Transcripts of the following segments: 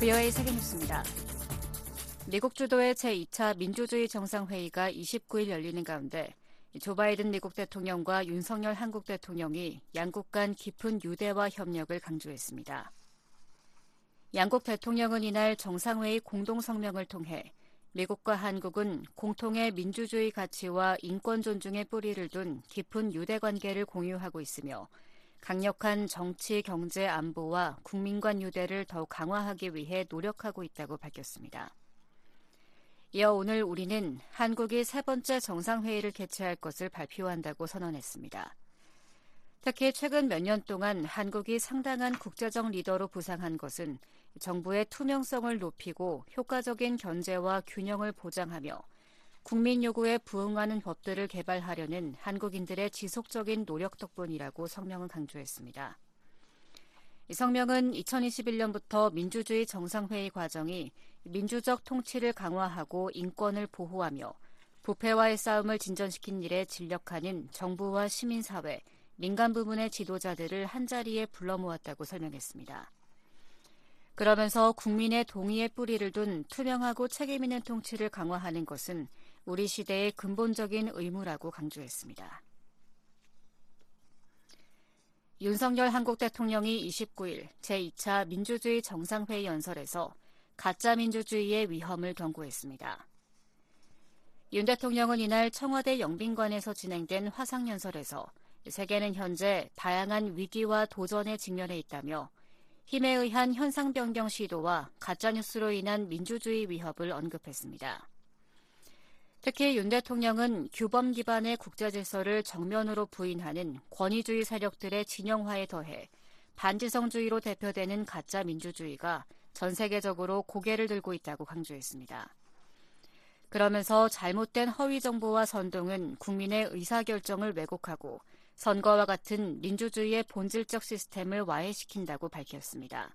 VOA 세계뉴스입니다. 미국 주도의 제2차 민주주의 정상회의가 29일 열리는 가운데 조 바이든 미국 대통령과 윤석열 한국 대통령이 양국 간 깊은 유대와 협력을 강조했습니다. 양국 대통령은 이날 정상회의 공동성명을 통해 미국과 한국은 공통의 민주주의 가치와 인권 존중의 뿌리를 둔 깊은 유대 관계를 공유하고 있으며 강력한 정치, 경제, 안보와 국민 간 유대를 더욱 강화하기 위해 노력하고 있다고 밝혔습니다. 이어 오늘 우리는 한국이 세 번째 정상회의를 개최할 것을 발표한다고 선언했습니다. 특히 최근 몇 년 동안 한국이 상당한 국제적 리더로 부상한 것은 정부의 투명성을 높이고 효과적인 견제와 균형을 보장하며 국민 요구에 부응하는 법들을 개발하려는 한국인들의 지속적인 노력 덕분이라고 성명을 강조했습니다. 이 성명은 2021년부터 민주주의 정상회의 과정이 민주적 통치를 강화하고 인권을 보호하며 부패와의 싸움을 진전시킨 일에 진력하는 정부와 시민사회, 민간 부문의 지도자들을 한자리에 불러 모았다고 설명했습니다. 그러면서 국민의 동의의 뿌리를 둔 투명하고 책임있는 통치를 강화하는 것은 우리 시대의 근본적인 의무라고 강조했습니다. 윤석열 한국 대통령이 29일 제2차 민주주의 정상회의 연설에서 가짜 민주주의의 위험을 경고했습니다. 윤 대통령은 이날 청와대 영빈관에서 진행된 화상연설에서 세계는 현재 다양한 위기와 도전에 직면해 있다며 힘에 의한 현상 변경 시도와 가짜뉴스로 인한 민주주의 위협을 언급했습니다. 특히 윤 대통령은 규범 기반의 국제 질서를 정면으로 부인하는 권위주의 세력들의 진영화에 더해 반지성주의로 대표되는 가짜 민주주의가 전 세계적으로 고개를 들고 있다고 강조했습니다. 그러면서 잘못된 허위 정보와 선동은 국민의 의사결정을 왜곡하고 선거와 같은 민주주의의 본질적 시스템을 와해시킨다고 밝혔습니다.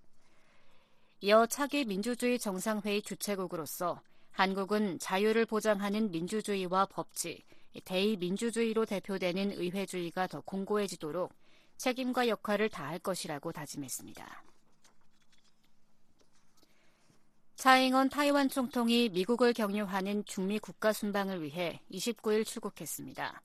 이어 차기 민주주의 정상회의 주최국으로서 한국은 자유를 보장하는 민주주의와 법치, 대의민주주의로 대표되는 의회주의가 더 공고해지도록 책임과 역할을 다할 것이라고 다짐했습니다. 차잉원 타이완 총통이 미국을 격려하는 중미 국가 순방을 위해 29일 출국했습니다.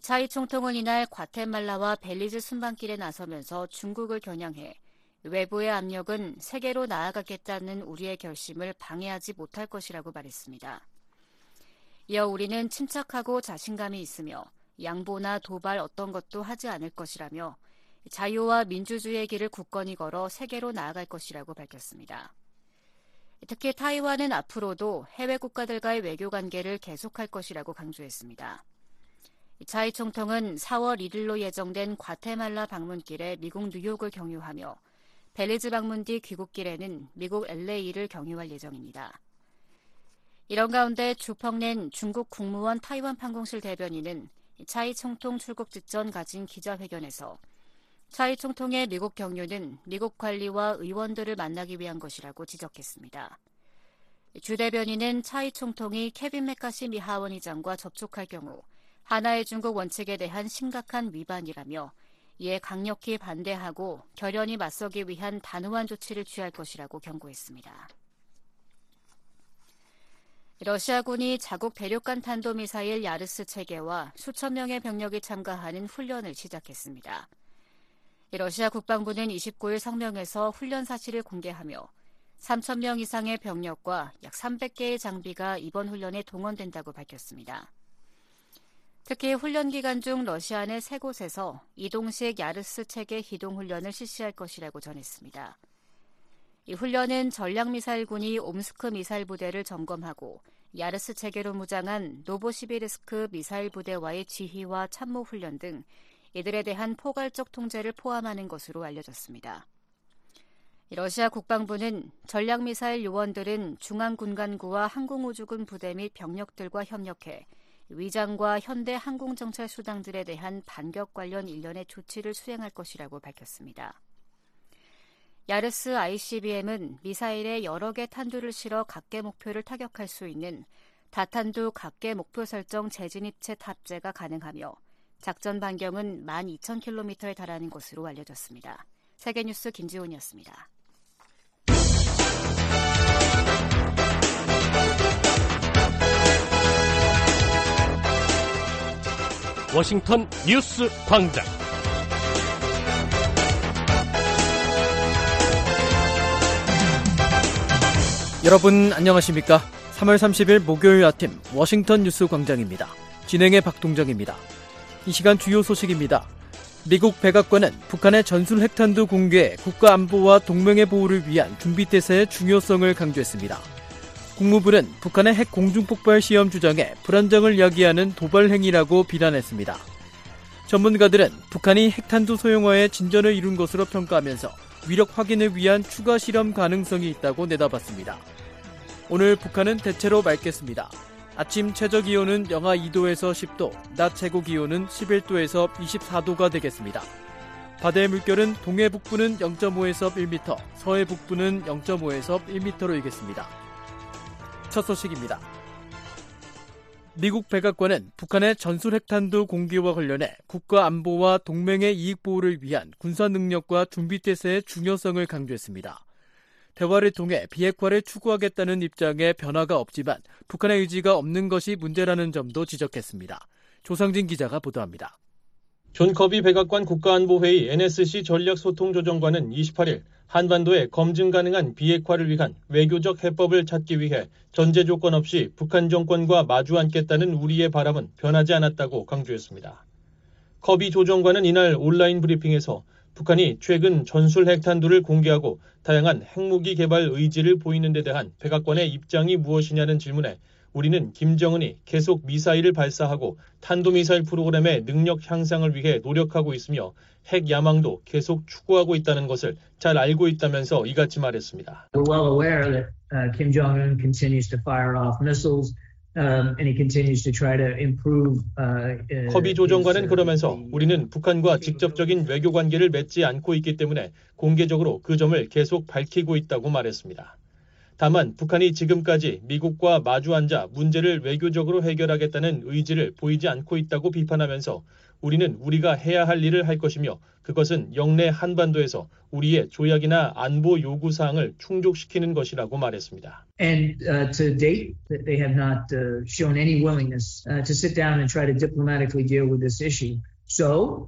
차이 총통은 이날 과테말라와 벨리즈 순방길에 나서면서 중국을 겨냥해 외부의 압력은 세계로 나아가겠다는 우리의 결심을 방해하지 못할 것이라고 말했습니다. 이어 우리는 침착하고 자신감이 있으며 양보나 도발 어떤 것도 하지 않을 것이라며 자유와 민주주의의 길을 굳건히 걸어 세계로 나아갈 것이라고 밝혔습니다. 특히 타이완은 앞으로도 해외 국가들과의 외교 관계를 계속할 것이라고 강조했습니다. 차이 총통은 4월 1일로 예정된 과테말라 방문길에 미국 뉴욕을 경유하며 벨리즈 방문 뒤 귀국길에는 미국 LA를 경유할 예정입니다. 이런 가운데 주펑낸 중국 국무원 타이완 판공실 대변인은 차이 총통 출국 직전 가진 기자회견에서 차이 총통의 미국 경유는 미국 관리와 의원들을 만나기 위한 것이라고 지적했습니다. 주 대변인은 차이 총통이 케빈 메카시 미 하원의장과 접촉할 경우 하나의 중국 원칙에 대한 심각한 위반이라며 이에 강력히 반대하고 결연히 맞서기 위한 단호한 조치를 취할 것이라고 경고했습니다. 러시아군이 자국 대륙간 탄도미사일 야르스 체계와 수천 명의 병력이 참가하는 훈련을 시작했습니다. 러시아 국방부는 29일 성명에서 훈련 사실을 공개하며 3천 명 이상의 병력과 약 300개의 장비가 이번 훈련에 동원된다고 밝혔습니다. 특히 훈련 기간 중 러시아 내 세 곳에서 이동식 야르스 체계 기동 훈련을 실시할 것이라고 전했습니다. 이 훈련은 전략미사일군이 옴스크 미사일 부대를 점검하고 야르스 체계로 무장한 노보시비르스크 미사일 부대와의 지휘와 참모 훈련 등 이들에 대한 포괄적 통제를 포함하는 것으로 알려졌습니다. 러시아 국방부는 전략미사일 요원들은 중앙군간구와 항공우주군 부대 및 병력들과 협력해 위장과 현대 항공정찰 수당들에 대한 반격 관련 일련의 조치를 수행할 것이라고 밝혔습니다. 야르스 ICBM은 미사일에 여러 개 탄두를 실어 각계 목표를 타격할 수 있는 다탄두 각계 목표 설정 재진입체 탑재가 가능하며 작전 반경은 12,000km에 달하는 것으로 알려졌습니다. 세계뉴스 김지훈이었습니다. 워싱턴 뉴스 광장. 여러분 안녕하십니까? 3월 30일 목요일 아침 워싱턴 뉴스 광장입니다. 진행의 박동정입니다. 이 시간 주요 소식입니다. 미국 백악관은 북한의 전술 핵탄두 공개 국가 안보와 동맹의 보호를 위한 준비 태세의 중요성을 강조했습니다. 국무부는 북한의 핵 공중폭발 시험 주장에 불안정을 야기하는 도발 행위라고 비난했습니다. 전문가들은 북한이 핵탄두 소형화에 진전을 이룬 것으로 평가하면서 위력 확인을 위한 추가 실험 가능성이 있다고 내다봤습니다. 오늘 북한은 대체로 맑겠습니다. 아침 최저 기온은 영하 2도에서 10도, 낮 최고 기온은 11도에서 24도가 되겠습니다. 바다의 물결은 동해 북부는 0.5에서 1m, 서해 북부는 0.5에서 1m로 일겠습니다. 첫 소식입니다. 미국 백악관은 북한의 전술 핵탄두 공개와 관련해 국가 안보와 동맹의 이익 보호를 위한 군사 능력과 준비 태세의 중요성을 강조했습니다. 대화를 통해 비핵화를 추구하겠다는 입장에 변화가 없지만 북한의 의지가 없는 것이 문제라는 점도 지적했습니다. 조상진 기자가 보도합니다. 존 커비 백악관 국가안보회의 NSC 전략소통조정관은 28일 한반도에 검증 가능한 비핵화를 위한 외교적 해법을 찾기 위해 전제 조건 없이 북한 정권과 마주 앉겠다는 우리의 바람은 변하지 않았다고 강조했습니다. 커비 조정관은 이날 온라인 브리핑에서 북한이 최근 전술 핵탄두를 공개하고 다양한 핵무기 개발 의지를 보이는 데 대한 백악관의 입장이 무엇이냐는 질문에 우리는 김정은이 계속 미사일을 발사하고 탄도미사일 프로그램의 능력 향상을 위해 노력하고 있으며 핵 야망도 계속 추구하고 있다는 것을 잘 알고 있다면서 이같이 말했습니다. We're well aware that uh, Kim Jong-un continues to fire off missiles Um, 커비 조정관은 그러면서 우리는 북한과 직접적인 외교 관계를 맺지 않고 있기 때문에 공개적으로 그 점을 계속 밝히고 있다고 말했습니다. 다만 북한이 지금까지 미국과 마주 앉아 문제를 외교적으로 해결하겠다는 의지를 보이지 않고 있다고 비판하면서 우리는 우리가 해야 할 일을 할 것이며 그것은 영내 한반도에서 우리의 조약이나 안보 요구 사항을 충족시키는 것이라고 말했습니다. And uh, to date, they have not uh, shown any willingness uh, to sit down and try to diplomatically deal with this issue.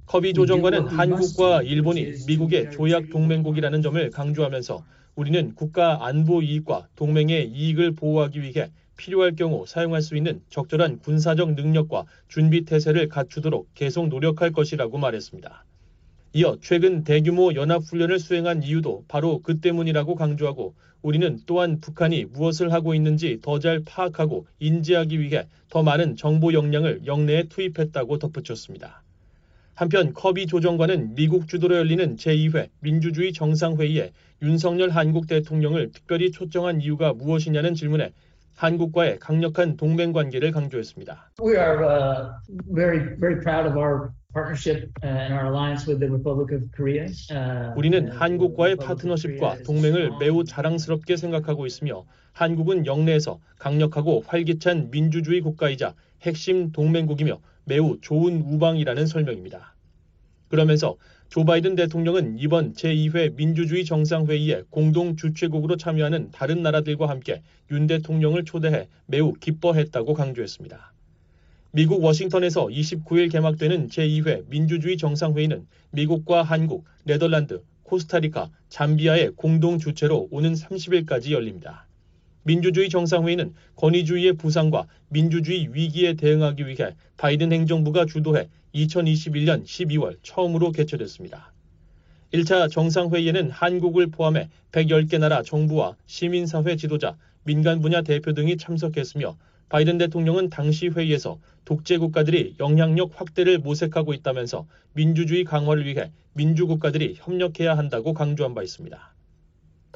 커비 조정관은 한국과 일본이 미국의 조약 동맹국이라는 점을 강조하면서 우리는 국가 안보 이익과 동맹의 이익을 보호하기 위해 필요할 경우 사용할 수 있는 적절한 군사적 능력과 준비 태세를 갖추도록 계속 노력할 것이라고 말했습니다. 이어 최근 대규모 연합훈련을 수행한 이유도 바로 그 때문이라고 강조하고 우리는 또한 북한이 무엇을 하고 있는지 더 잘 파악하고 인지하기 위해 더 많은 정보 역량을 영내에 투입했다고 덧붙였습니다. 한편 커비 조정관은 미국 주도로 열리는 제2회 민주주의 정상회의에 윤석열 한국 대통령을 특별히 초청한 이유가 무엇이냐는 질문에 한국과의 강력한 동맹 관계를 강조했습니다. We are uh, very very proud of our partnership and our alliance with the Republic of Korea. Uh, 우리는 한국과의 파트너십과 동맹을 매우 자랑스럽게 생각하고 있으며 한국은 영내에서 강력하고 활기찬 민주주의 국가이자 핵심 동맹국이며 매우 좋은 우방이라는 설명입니다. 그러면서 조 바이든 대통령은 이번 제2회 민주주의 정상회의에 공동 주최국으로 참여하는 다른 나라들과 함께 윤 대통령을 초대해 매우 기뻐했다고 강조했습니다. 미국 워싱턴에서 29일 개막되는 제2회 민주주의 정상회의는 미국과 한국, 네덜란드, 코스타리카, 잠비아의 공동 주최로 오는 30일까지 열립니다. 민주주의 정상회의는 권위주의의 부상과 민주주의 위기에 대응하기 위해 바이든 행정부가 주도해 2021년 12월 처음으로 개최됐습니다. 1차 정상회의에는 한국을 포함해 110개 나라 정부와 시민사회 지도자, 민간 분야 대표 등이 참석했으며 바이든 대통령은 당시 회의에서 독재 국가들이 영향력 확대를 모색하고 있다면서 민주주의 강화를 위해 민주국가들이 협력해야 한다고 강조한 바 있습니다.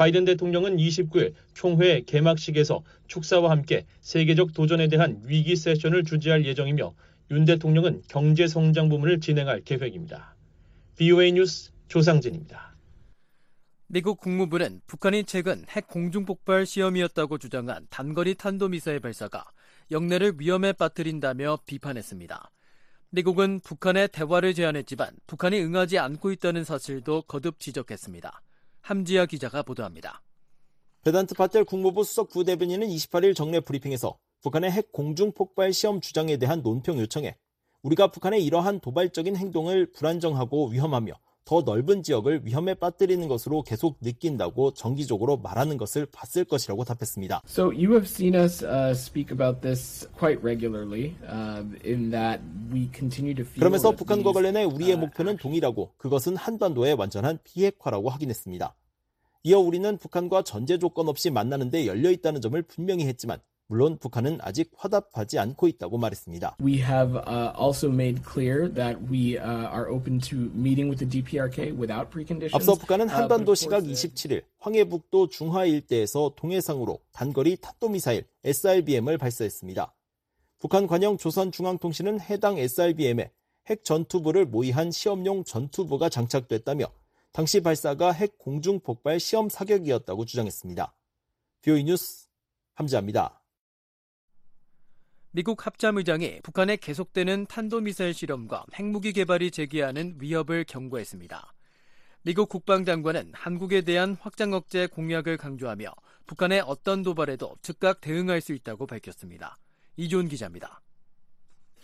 바이든 대통령은 29일 총회 개막식에서 축사와 함께 세계적 도전에 대한 위기 세션을 주재할 예정이며 윤 대통령은 경제 성장 부문을 진행할 계획입니다. BOA 뉴스 조상진입니다. 미국 국무부는 북한이 최근 핵 공중폭발 시험이었다고 주장한 단거리 탄도미사일 발사가 영내를 위험에 빠뜨린다며 비판했습니다. 미국은 북한의 대화를 제안했지만 북한이 응하지 않고 있다는 사실도 거듭 지적했습니다. 함지아 기자가 보도합니다. 베단트 파텔 국무부 수석 부대변인은 28일 정례 브리핑에서 북한의 핵 공중 폭발 시험 주장에 대한 논평 요청에 우리가 북한의 이러한 도발적인 행동을 불안정하고 위험하며 더 넓은 지역을 위험에 빠뜨리는 것으로 계속 느낀다고 정기적으로 말하는 것을 봤을 것이라고 답했습니다. So you have seen us uh, speak about this quite regularly uh, in that we continue to feel 그러면서 북한과 관련해 우리의 uh, 목표는 동일하고 그것은 한반도의 완전한 비핵화라고 확인했습니다. 이어 우리는 북한과 전제 조건 없이 만나는데 열려 있다는 점을 분명히 했지만 물론 북한은 아직 화답하지 않고 있다고 말했습니다. We have uh, also made clear that we uh, are open to meeting with the DPRK without preconditions. 앞서 북한은 Uh, 한반도 시각 course, uh, 27일 황해북도 중화 일대에서 동해상으로 단거리 탄도미사일 SRBM을 발사했습니다. 북한 관영 조선중앙통신은 해당 SRBM에 핵 전투부를 모의한 시험용 전투부가 장착됐다며 당시 발사가 핵 공중 폭발 시험 사격이었다고 주장했습니다. 뷰이 뉴스 함지아입니다. 미국 합참의장이 북한의 계속되는 탄도미사일 실험과 핵무기 개발이 제기하는 위협을 경고했습니다. 미국 국방장관은 한국에 대한 확장 억제 공약을 강조하며 북한의 어떤 도발에도 즉각 대응할 수 있다고 밝혔습니다. 이존 기자입니다.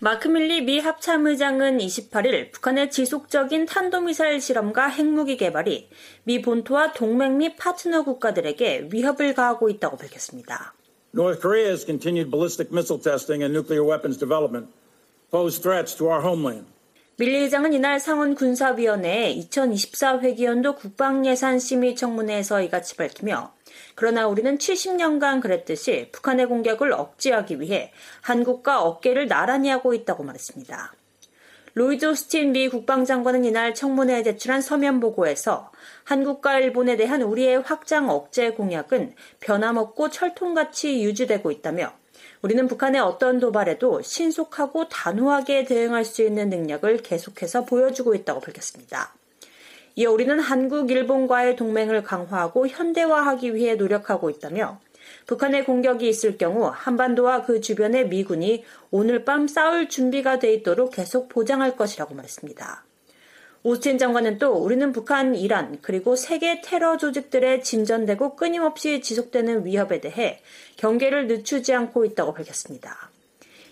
마크 밀리 미 합참의장은 28일 북한의 지속적인 탄도미사일 실험과 핵무기 개발이 미 본토와 동맹 및 파트너 국가들에게 위협을 가하고 있다고 밝혔습니다. North Korea's continued ballistic missile testing and nuclear weapons development pose threats to our homeland. 밀리 의장은 이날 상원 군사위원회에 2024 회기연도 국방예산 심의 청문회에서 이같이 밝히며 그러나 우리는 70년간 그랬듯이 북한의 공격을 억제하기 위해 한국과 어깨를 나란히 하고 있다고 말했습니다. 로이드 오스틴 미 국방장관은 이날 청문회에 제출한 서면 보고에서 한국과 일본에 대한 우리의 확장 억제 공약은 변함없고 철통같이 유지되고 있다며 우리는 북한의 어떤 도발에도 신속하고 단호하게 대응할 수 있는 능력을 계속해서 보여주고 있다고 밝혔습니다. 이어 우리는 한국, 일본과의 동맹을 강화하고 현대화하기 위해 노력하고 있다며 북한의 공격이 있을 경우 한반도와 그 주변의 미군이 오늘 밤 싸울 준비가 돼 있도록 계속 보장할 것이라고 말했습니다. 오스틴 장관은 또 우리는 북한, 이란, 그리고 세계 테러 조직들의 진전되고 끊임없이 지속되는 위협에 대해 경계를 늦추지 않고 있다고 밝혔습니다.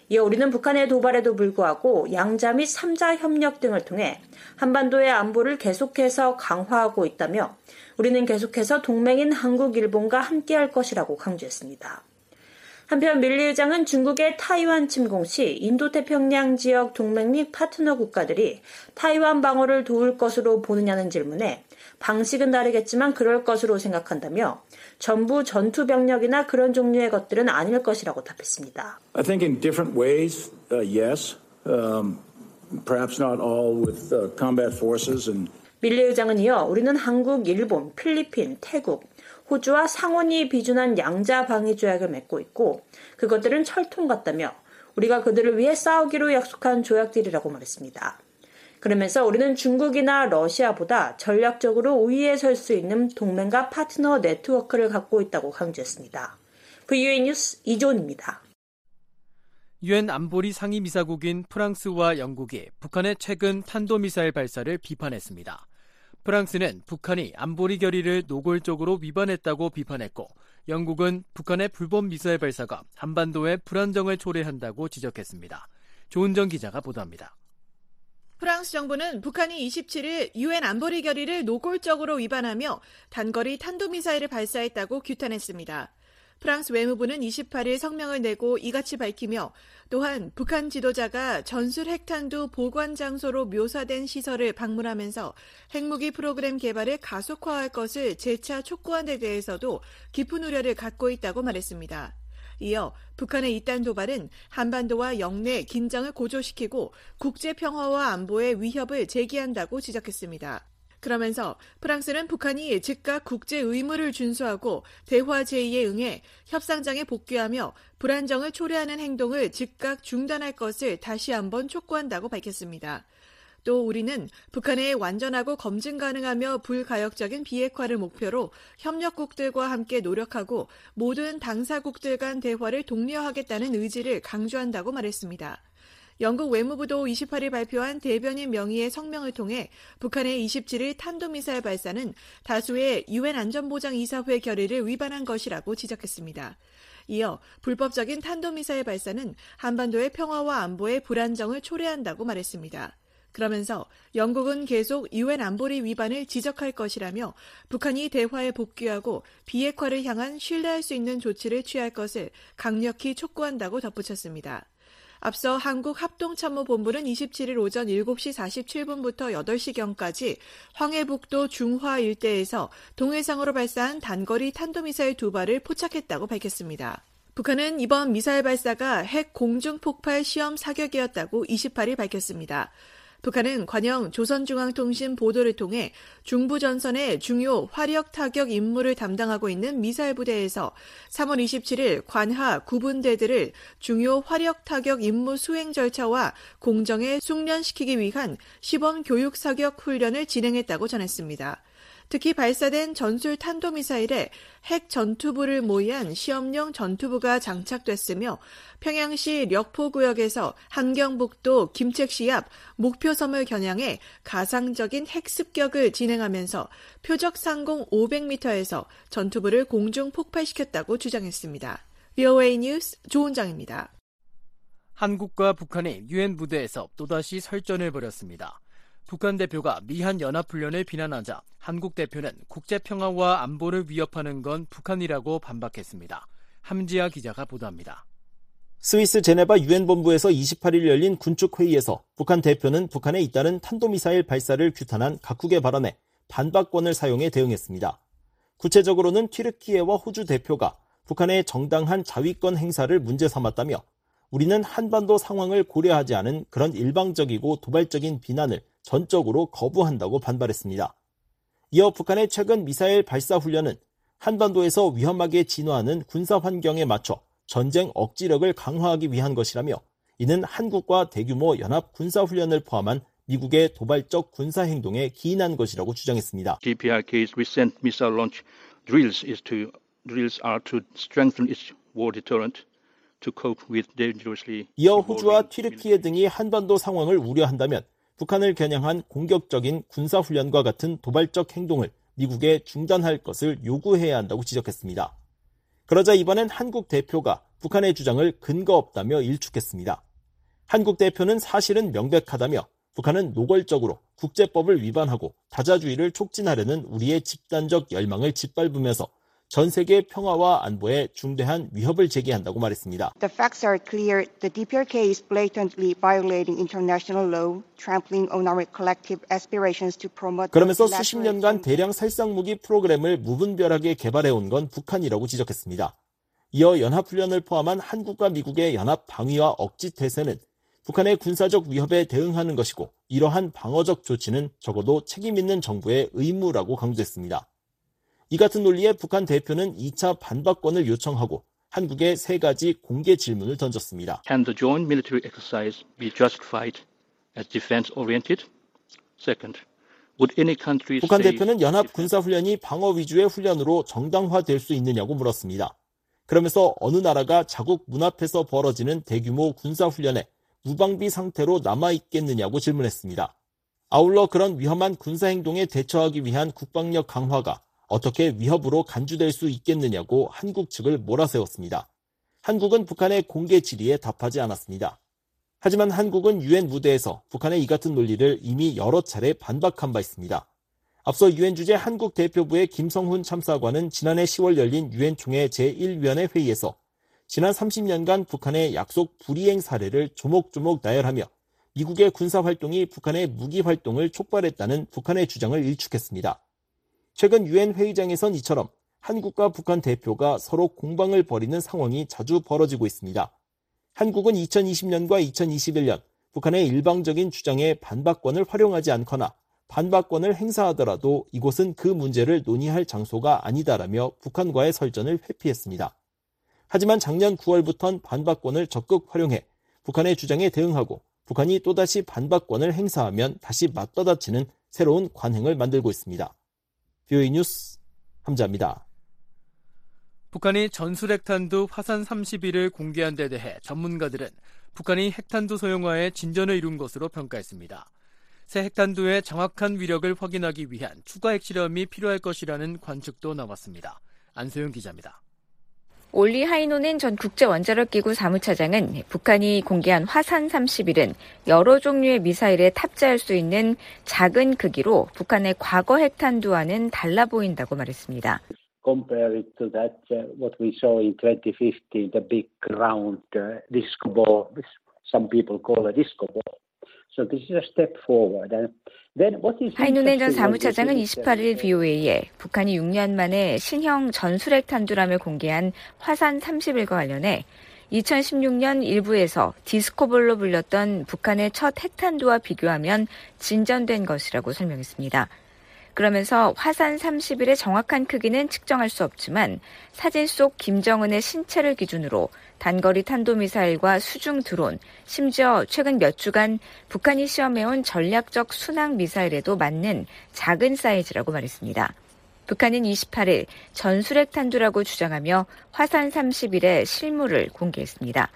이어 우리는 북한의 도발에도 불구하고 양자 및 3자 협력 등을 통해 한반도의 안보를 계속해서 강화하고 있다며 우리는 계속해서 동맹인 한국, 일본과 함께할 것이라고 강조했습니다. 한편 밀리 의장은 중국의 타이완 침공 시 인도태평양 지역 동맹 및 파트너 국가들이 타이완 방어를 도울 것으로 보느냐는 질문에 방식은 다르겠지만 그럴 것으로 생각한다며 전부 전투 병력이나 그런 종류의 것들은 아닐 것이라고 답했습니다. I think in different ways, uh, yes. Um, perhaps not all with uh, combat forces and 밀리 의장은 이어 우리는 한국, 일본, 필리핀, 태국, 호주와 상원이 비준한 양자 방위 조약을 맺고 있고 그것들은 철통 같다며 우리가 그들을 위해 싸우기로 약속한 조약들이라고 말했습니다. 그러면서 우리는 중국이나 러시아보다 전략적으로 우위에 설 수 있는 동맹과 파트너 네트워크를 갖고 있다고 강조했습니다. VUA 뉴스 이존입니다. 유엔 안보리 상임이사국인 프랑스와 영국이 북한의 최근 탄도미사일 발사를 비판했습니다. 프랑스는 북한이 안보리 결의를 노골적으로 위반했다고 비판했고 영국은 북한의 불법 미사일 발사가 한반도에 불안정을 초래한다고 지적했습니다. 조은정 기자가 보도합니다. 프랑스 정부는 북한이 27일 유엔 안보리 결의를 노골적으로 위반하며 단거리 탄도미사일을 발사했다고 규탄했습니다. 프랑스 외무부는 28일 성명을 내고 이같이 밝히며 또한 북한 지도자가 전술 핵탄두 보관 장소로 묘사된 시설을 방문하면서 핵무기 프로그램 개발을 가속화할 것을 재차 촉구한 데 대해서도 깊은 우려를 갖고 있다고 말했습니다. 이어 북한의 이딴 도발은 한반도와 영내 긴장을 고조시키고 국제 평화와 안보에 위협을 제기한다고 지적했습니다. 그러면서 프랑스는 북한이 즉각 국제 의무를 준수하고 대화 제의에 응해 협상장에 복귀하며 불안정을 초래하는 행동을 즉각 중단할 것을 다시 한번 촉구한다고 밝혔습니다. 또 우리는 북한의 완전하고 검증 가능하며 불가역적인 비핵화를 목표로 협력국들과 함께 노력하고 모든 당사국들 간 대화를 독려하겠다는 의지를 강조한다고 말했습니다. 영국 외무부도 28일 발표한 대변인 명의의 성명을 통해 북한의 27일 탄도미사일 발사는 다수의 유엔 안전보장 이사회 결의를 위반한 것이라고 지적했습니다. 이어 불법적인 탄도미사일 발사는 한반도의 평화와 안보에 불안정을 초래한다고 말했습니다. 그러면서 영국은 계속 유엔 안보리 위반을 지적할 것이라며 북한이 대화에 복귀하고 비핵화를 향한 신뢰할 수 있는 조치를 취할 것을 강력히 촉구한다고 덧붙였습니다. 앞서 한국합동참모본부는 27일 오전 7시 47분부터 8시경까지 황해북도 중화 일대에서 동해상으로 발사한 단거리 탄도미사일 두 발을 포착했다고 밝혔습니다. 북한은 이번 미사일 발사가 핵 공중 폭발 시험 사격이었다고 28일 밝혔습니다. 북한은 관영 조선중앙통신 보도를 통해 중부 전선의 중요 화력 타격 임무를 담당하고 있는 미사일 부대에서 3월 27일 관하 구분대들을 중요 화력 타격 임무 수행 절차와 공정에 숙련시키기 위한 시범 교육 사격 훈련을 진행했다고 전했습니다. 특히 발사된 전술 탄도미사일에 핵 전투부를 모의한 시험용 전투부가 장착됐으며 평양시 력포 구역에서 한경북도 김책시 앞 목표섬을 겨냥해 가상적인 핵 습격을 진행하면서 표적 상공 500m에서 전투부를 공중 폭발시켰다고 주장했습니다. VOA 뉴스 조은정입니다. 한국과 북한이 유엔 부대에서 또다시 설전을 벌였습니다. 북한 대표가 미한 연합훈련을 비난하자 한국 대표는 국제평화와 안보를 위협하는 건 북한이라고 반박했습니다. 함지아 기자가 보도합니다. 스위스 제네바 유엔 본부에서 28일 열린 군축 회의에서 북한 대표는 북한에 잇따른 탄도미사일 발사를 규탄한 각국의 발언에 반박권을 사용해 대응했습니다. 구체적으로는 튀르키예와 호주 대표가 북한의 정당한 자위권 행사를 문제 삼았다며 우리는 한반도 상황을 고려하지 않은 그런 일방적이고 도발적인 비난을 전적으로 거부한다고 반발했습니다. 이어 북한의 최근 미사일 발사 훈련은 한반도에서 위험하게 진화하는 군사 환경에 맞춰 전쟁 억지력을 강화하기 위한 것이라며 이는 한국과 대규모 연합 군사 훈련을 포함한 미국의 도발적 군사 행동에 기인한 것이라고 주장했습니다. DPRK's recent missile launch drills is to drills are to strengthen its war deterrent. 이어 호주와 튀르키예 등이 한반도 상황을 우려한다면 북한을 겨냥한 공격적인 군사훈련과 같은 도발적 행동을 미국에 중단할 것을 요구해야 한다고 지적했습니다. 그러자 이번엔 한국 대표가 북한의 주장을 근거 없다며 일축했습니다. 한국 대표는 사실은 명백하다며 북한은 노골적으로 국제법을 위반하고 다자주의를 촉진하려는 우리의 집단적 열망을 짓밟으면서 전 세계 평화와 안보에 중대한 위협을 제기한다고 말했습니다. The facts are clear. The DPRK is blatantly violating international law, trampling on our collective aspirations to promote 그러면서 수십 년간 대량 살상 무기 프로그램을 무분별하게 개발해 온 건 북한이라고 지적했습니다. 이어 연합훈련을 포함한 한국과 미국의 연합 방위와 억지 태세는 북한의 군사적 위협에 대응하는 것이고 이러한 방어적 조치는 적어도 책임 있는 정부의 의무라고 강조했습니다. 이 같은 논리에 북한 대표는 2차 반박권을 요청하고 한국에 세 가지 공개 질문을 던졌습니다. Can the joint military exercise be justified as defense oriented? Second, 북한 대표는 연합 군사 훈련이 방어 위주의 훈련으로 정당화될 수 있느냐고 물었습니다. 그러면서 어느 나라가 자국 문 앞에서 벌어지는 대규모 군사 훈련에 무방비 상태로 남아 있겠느냐고 질문했습니다. 아울러 그런 위험한 군사 행동에 대처하기 위한 국방력 강화가 어떻게 위협으로 간주될 수 있겠느냐고 한국 측을 몰아세웠습니다. 한국은 북한의 공개 질의에 답하지 않았습니다. 하지만 한국은 유엔 무대에서 북한의 이 같은 논리를 이미 여러 차례 반박한 바 있습니다. 앞서 유엔 주재 한국 대표부의 김성훈 참사관은 지난해 10월 열린 유엔 총회 제1위원회 회의에서 지난 30년간 북한의 약속 불이행 사례를 조목조목 나열하며 미국의 군사 활동이 북한의 무기 활동을 촉발했다는 북한의 주장을 일축했습니다. 최근 유엔 회의장에선 이처럼 한국과 북한 대표가 서로 공방을 벌이는 상황이 자주 벌어지고 있습니다. 한국은 2020년과 2021년 북한의 일방적인 주장에 반박권을 활용하지 않거나 반박권을 행사하더라도 이곳은 그 문제를 논의할 장소가 아니다라며 북한과의 설전을 회피했습니다. 하지만 작년 9월부턴 반박권을 적극 활용해 북한의 주장에 대응하고 북한이 또다시 반박권을 행사하면 다시 맞받아치는 새로운 관행을 만들고 있습니다. 뷰이 뉴스 함자입니다. 북한이 전술 핵탄두 화산 31을 공개한 데 대해 전문가들은 북한이 핵탄두 소형화에 진전을 이룬 것으로 평가했습니다. 새 핵탄두의 정확한 위력을 확인하기 위한 추가 핵실험이 필요할 것이라는 관측도 나왔습니다. 안소영 기자입니다. 올리 하이노넨 전 국제원자력기구 사무차장은 북한이 공개한 화산 31은 여러 종류의 미사일에 탑재할 수 있는 작은 크기로 북한의 과거 핵탄두와는 달라 보인다고 말했습니다. compare it to that uh, what we saw in 2015, the big round uh, disco ball. Some people call a disco ball. 하이누넨 전 사무차장은 28일 BOA에 북한이 6년 만에 신형 전술핵 탄두람을 공개한 화산 30일과 관련해 2016년 일부에서 디스코볼로 불렸던 북한의 첫 핵탄두와 비교하면 진전된 것이라고 설명했습니다. 그러면서 화산 30일의 정확한 크기는 측정할 수 없지만 사진 속 김정은의 신체를 기준으로 단거리 탄도미사일과 수중 드론, 심지어 최근 몇 주간 북한이 시험해온 전략적 순항 미사일에도 맞는 작은 사이즈라고 말했습니다. 북한은 28일 전술핵 탄두라고 주장하며 화산 30일의 실물을 공개했습니다.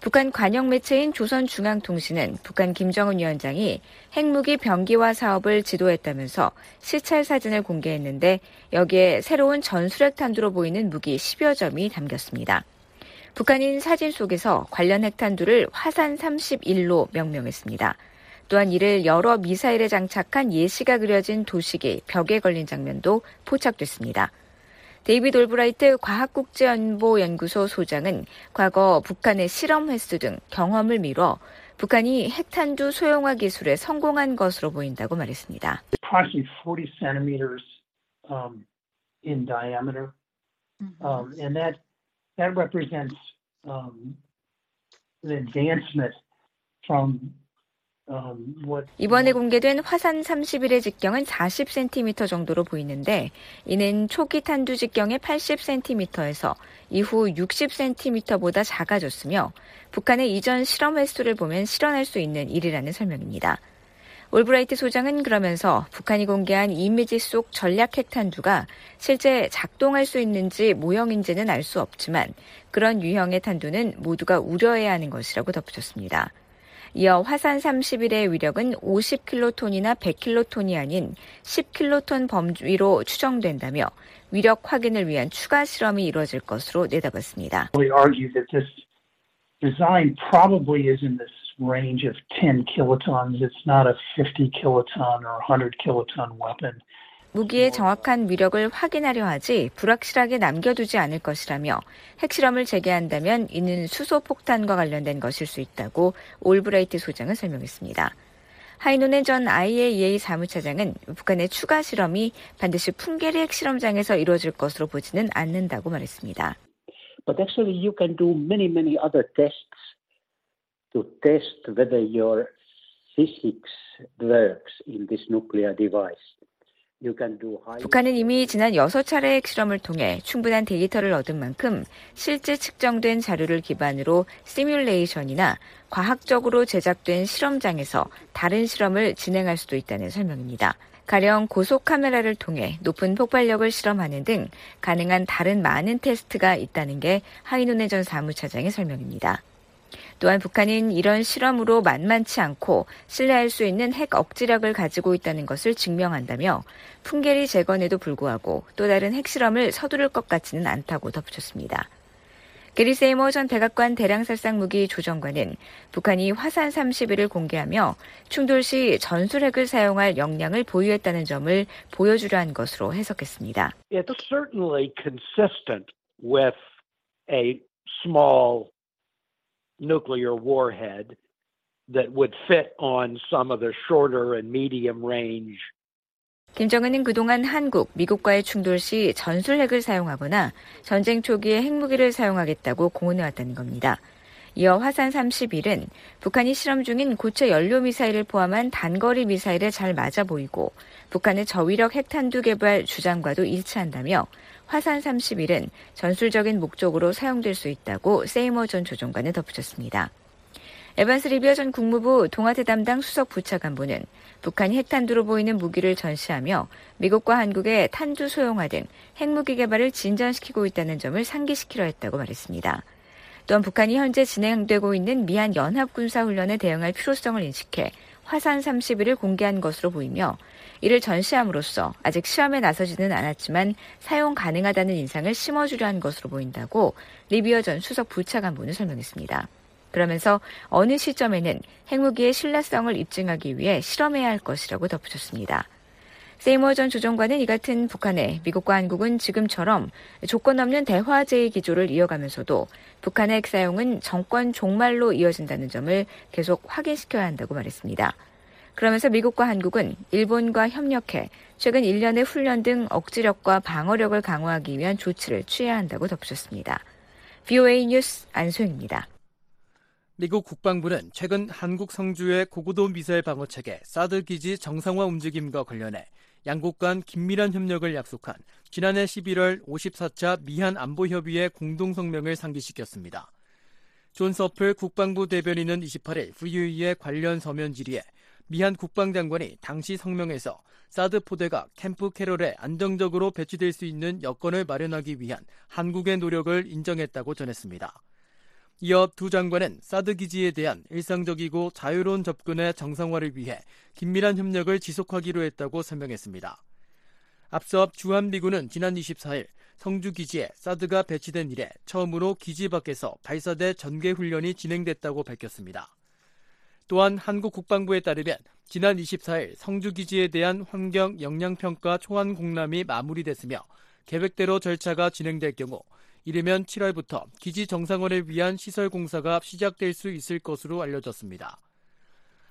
북한 관영 매체인 조선중앙통신은 북한 김정은 위원장이 핵무기 병기화 사업을 지도했다면서 시찰 사진을 공개했는데 여기에 새로운 전술핵 탄두로 보이는 무기 10여 점이 담겼습니다. 북한은 사진 속에서 관련 핵탄두를 화산 31로 명명했습니다. 또한 이를 여러 미사일에 장착한 예시가 그려진 도식이 벽에 걸린 장면도 포착됐습니다. 데이비드 올브라이트 과학국제안보연구소 소장은 과거 북한의 실험 횟수 등 경험을 미뤄 북한이 핵탄두 소형화 기술에 성공한 것으로 보인다고 말했습니다. Approximately 40 centimeters um, in diameter, um, and that that represents um, an advancement from Um, 이번에 공개된 화산 30일의 직경은 40cm 정도로 보이는데 이는 초기 탄두 직경의 80cm에서 이후 60cm보다 작아졌으며 북한의 이전 실험 횟수를 보면 실현할 수 있는 일이라는 설명입니다. 올브라이트 소장은 그러면서 북한이 공개한 이미지 속 전략 핵탄두가 실제 작동할 수 있는지 모형인지는 알 수 없지만 그런 유형의 탄두는 모두가 우려해야 하는 것이라고 덧붙였습니다. 이어 화산 30일의 위력은 50킬로톤이나 100킬로톤이 아닌 10킬로톤 범위로 추정된다며 위력 확인을 위한 추가 실험이 이루어질 것으로 내다봤습니다. Range of 10 kilotons. It's not a 50 kiloton or 100 kiloton weapon. 무기의 정확한 위력을 확인하려 하지 불확실하게 남겨두지 않을 것이라며 핵실험을 재개한다면 이는 수소폭탄과 관련된 것일 수 있다고 올브라이트 소장은 설명했습니다. 하이노넨 전 IAEA 사무차장은 북한의 추가 실험이 반드시 풍계리 핵실험장에서 이루어질 것으로 보지는 않는다고 말했습니다. But actually you can do many, many other tests to test whether your physics works in this nuclear device. 북한은 이미 지난 6차례 핵실험을 통해 충분한 데이터를 얻은 만큼 실제 측정된 자료를 기반으로 시뮬레이션이나 과학적으로 제작된 실험장에서 다른 실험을 진행할 수도 있다는 설명입니다. 가령 고속 카메라를 통해 높은 폭발력을 실험하는 등 가능한 다른 많은 테스트가 있다는 게 하이노네 전 사무차장의 설명입니다. 또한 북한은 이런 실험으로 만만치 않고 신뢰할 수 있는 핵 억지력을 가지고 있다는 것을 증명한다며 풍계리 재건에도 불구하고 또 다른 핵실험을 서두를 것 같지는 않다고 덧붙였습니다. 게리 세이머 전 백악관 대량살상 무기 조정관은 북한이 화산 30일을 공개하며 충돌 시 전술핵을 사용할 역량을 보유했다는 점을 보여주려 한 것으로 해석했습니다. It's certainly consistent with a small nuclear warhead that would fit on some of the shorter and medium range 김정은은 그동안 한국, 미국과의 충돌 시 전술핵을 사용하거나 전쟁 초기에 핵무기를 사용하겠다고 공언해왔다는 겁니다. 이어 화산 31은 북한이 실험 중인 고체 연료 미사일을 포함한 단거리 미사일에 잘 맞아 보이고 북한의 저위력 핵탄두 개발 주장과도 일치한다며 화산 31은 전술적인 목적으로 사용될 수 있다고 세이머 전 조종관은 덧붙였습니다. 에반스 리비어 전 국무부 동아대 담당 수석 부차관보는 북한이 핵탄두로 보이는 무기를 전시하며 미국과 한국의 탄두 소형화 등 핵무기 개발을 진전시키고 있다는 점을 상기시키려 했다고 말했습니다. 또한 북한이 현재 진행되고 있는 미한 연합군사훈련에 대응할 필요성을 인식해 화산 30일을 공개한 것으로 보이며 이를 전시함으로써 아직 시험에 나서지는 않았지만 사용 가능하다는 인상을 심어주려 한 것으로 보인다고 리비어 전 수석 부차관보는 설명했습니다. 그러면서 어느 시점에는 핵무기의 신뢰성을 입증하기 위해 실험해야 할 것이라고 덧붙였습니다. 세이머 전 조정관은 이 같은 북한에 미국과 한국은 지금처럼 조건 없는 대화 제의 기조를 이어가면서도 북한의 핵 사용은 정권 종말로 이어진다는 점을 계속 확인시켜야 한다고 말했습니다. 그러면서 미국과 한국은 일본과 협력해 최근 1년의 훈련 등 억지력과 방어력을 강화하기 위한 조치를 취해야 한다고 덧붙였습니다. VOA 뉴스 안소영입니다. 미국 국방부는 최근 한국 성주의 고고도 미사일 방어 체계 사드 기지 정상화 움직임과 관련해 양국 간 긴밀한 협력을 약속한 지난해 11월 54차 미한 안보협의회 공동성명을 상기시켰습니다. 존 서플 국방부 대변인은 28일 VOA의 관련 서면 질의에 미한 국방장관이 당시 성명에서 사드 포대가 캠프 캐럴에 안정적으로 배치될 수 있는 여건을 마련하기 위한 한국의 노력을 인정했다고 전했습니다. 이어 두 장관은 사드 기지에 대한 일상적이고 자유로운 접근의 정상화를 위해 긴밀한 협력을 지속하기로 했다고 설명했습니다. 앞서 주한미군은 지난 24일 성주 기지에 사드가 배치된 이래 처음으로 기지 밖에서 발사대 전개 훈련이 진행됐다고 밝혔습니다. 또한 한국 국방부에 따르면 지난 24일 성주 기지에 대한 환경 영향평가 초안 공람이 마무리됐으며 계획대로 절차가 진행될 경우 이르면 7월부터 기지 정상화를 위한 시설 공사가 시작될 수 있을 것으로 알려졌습니다.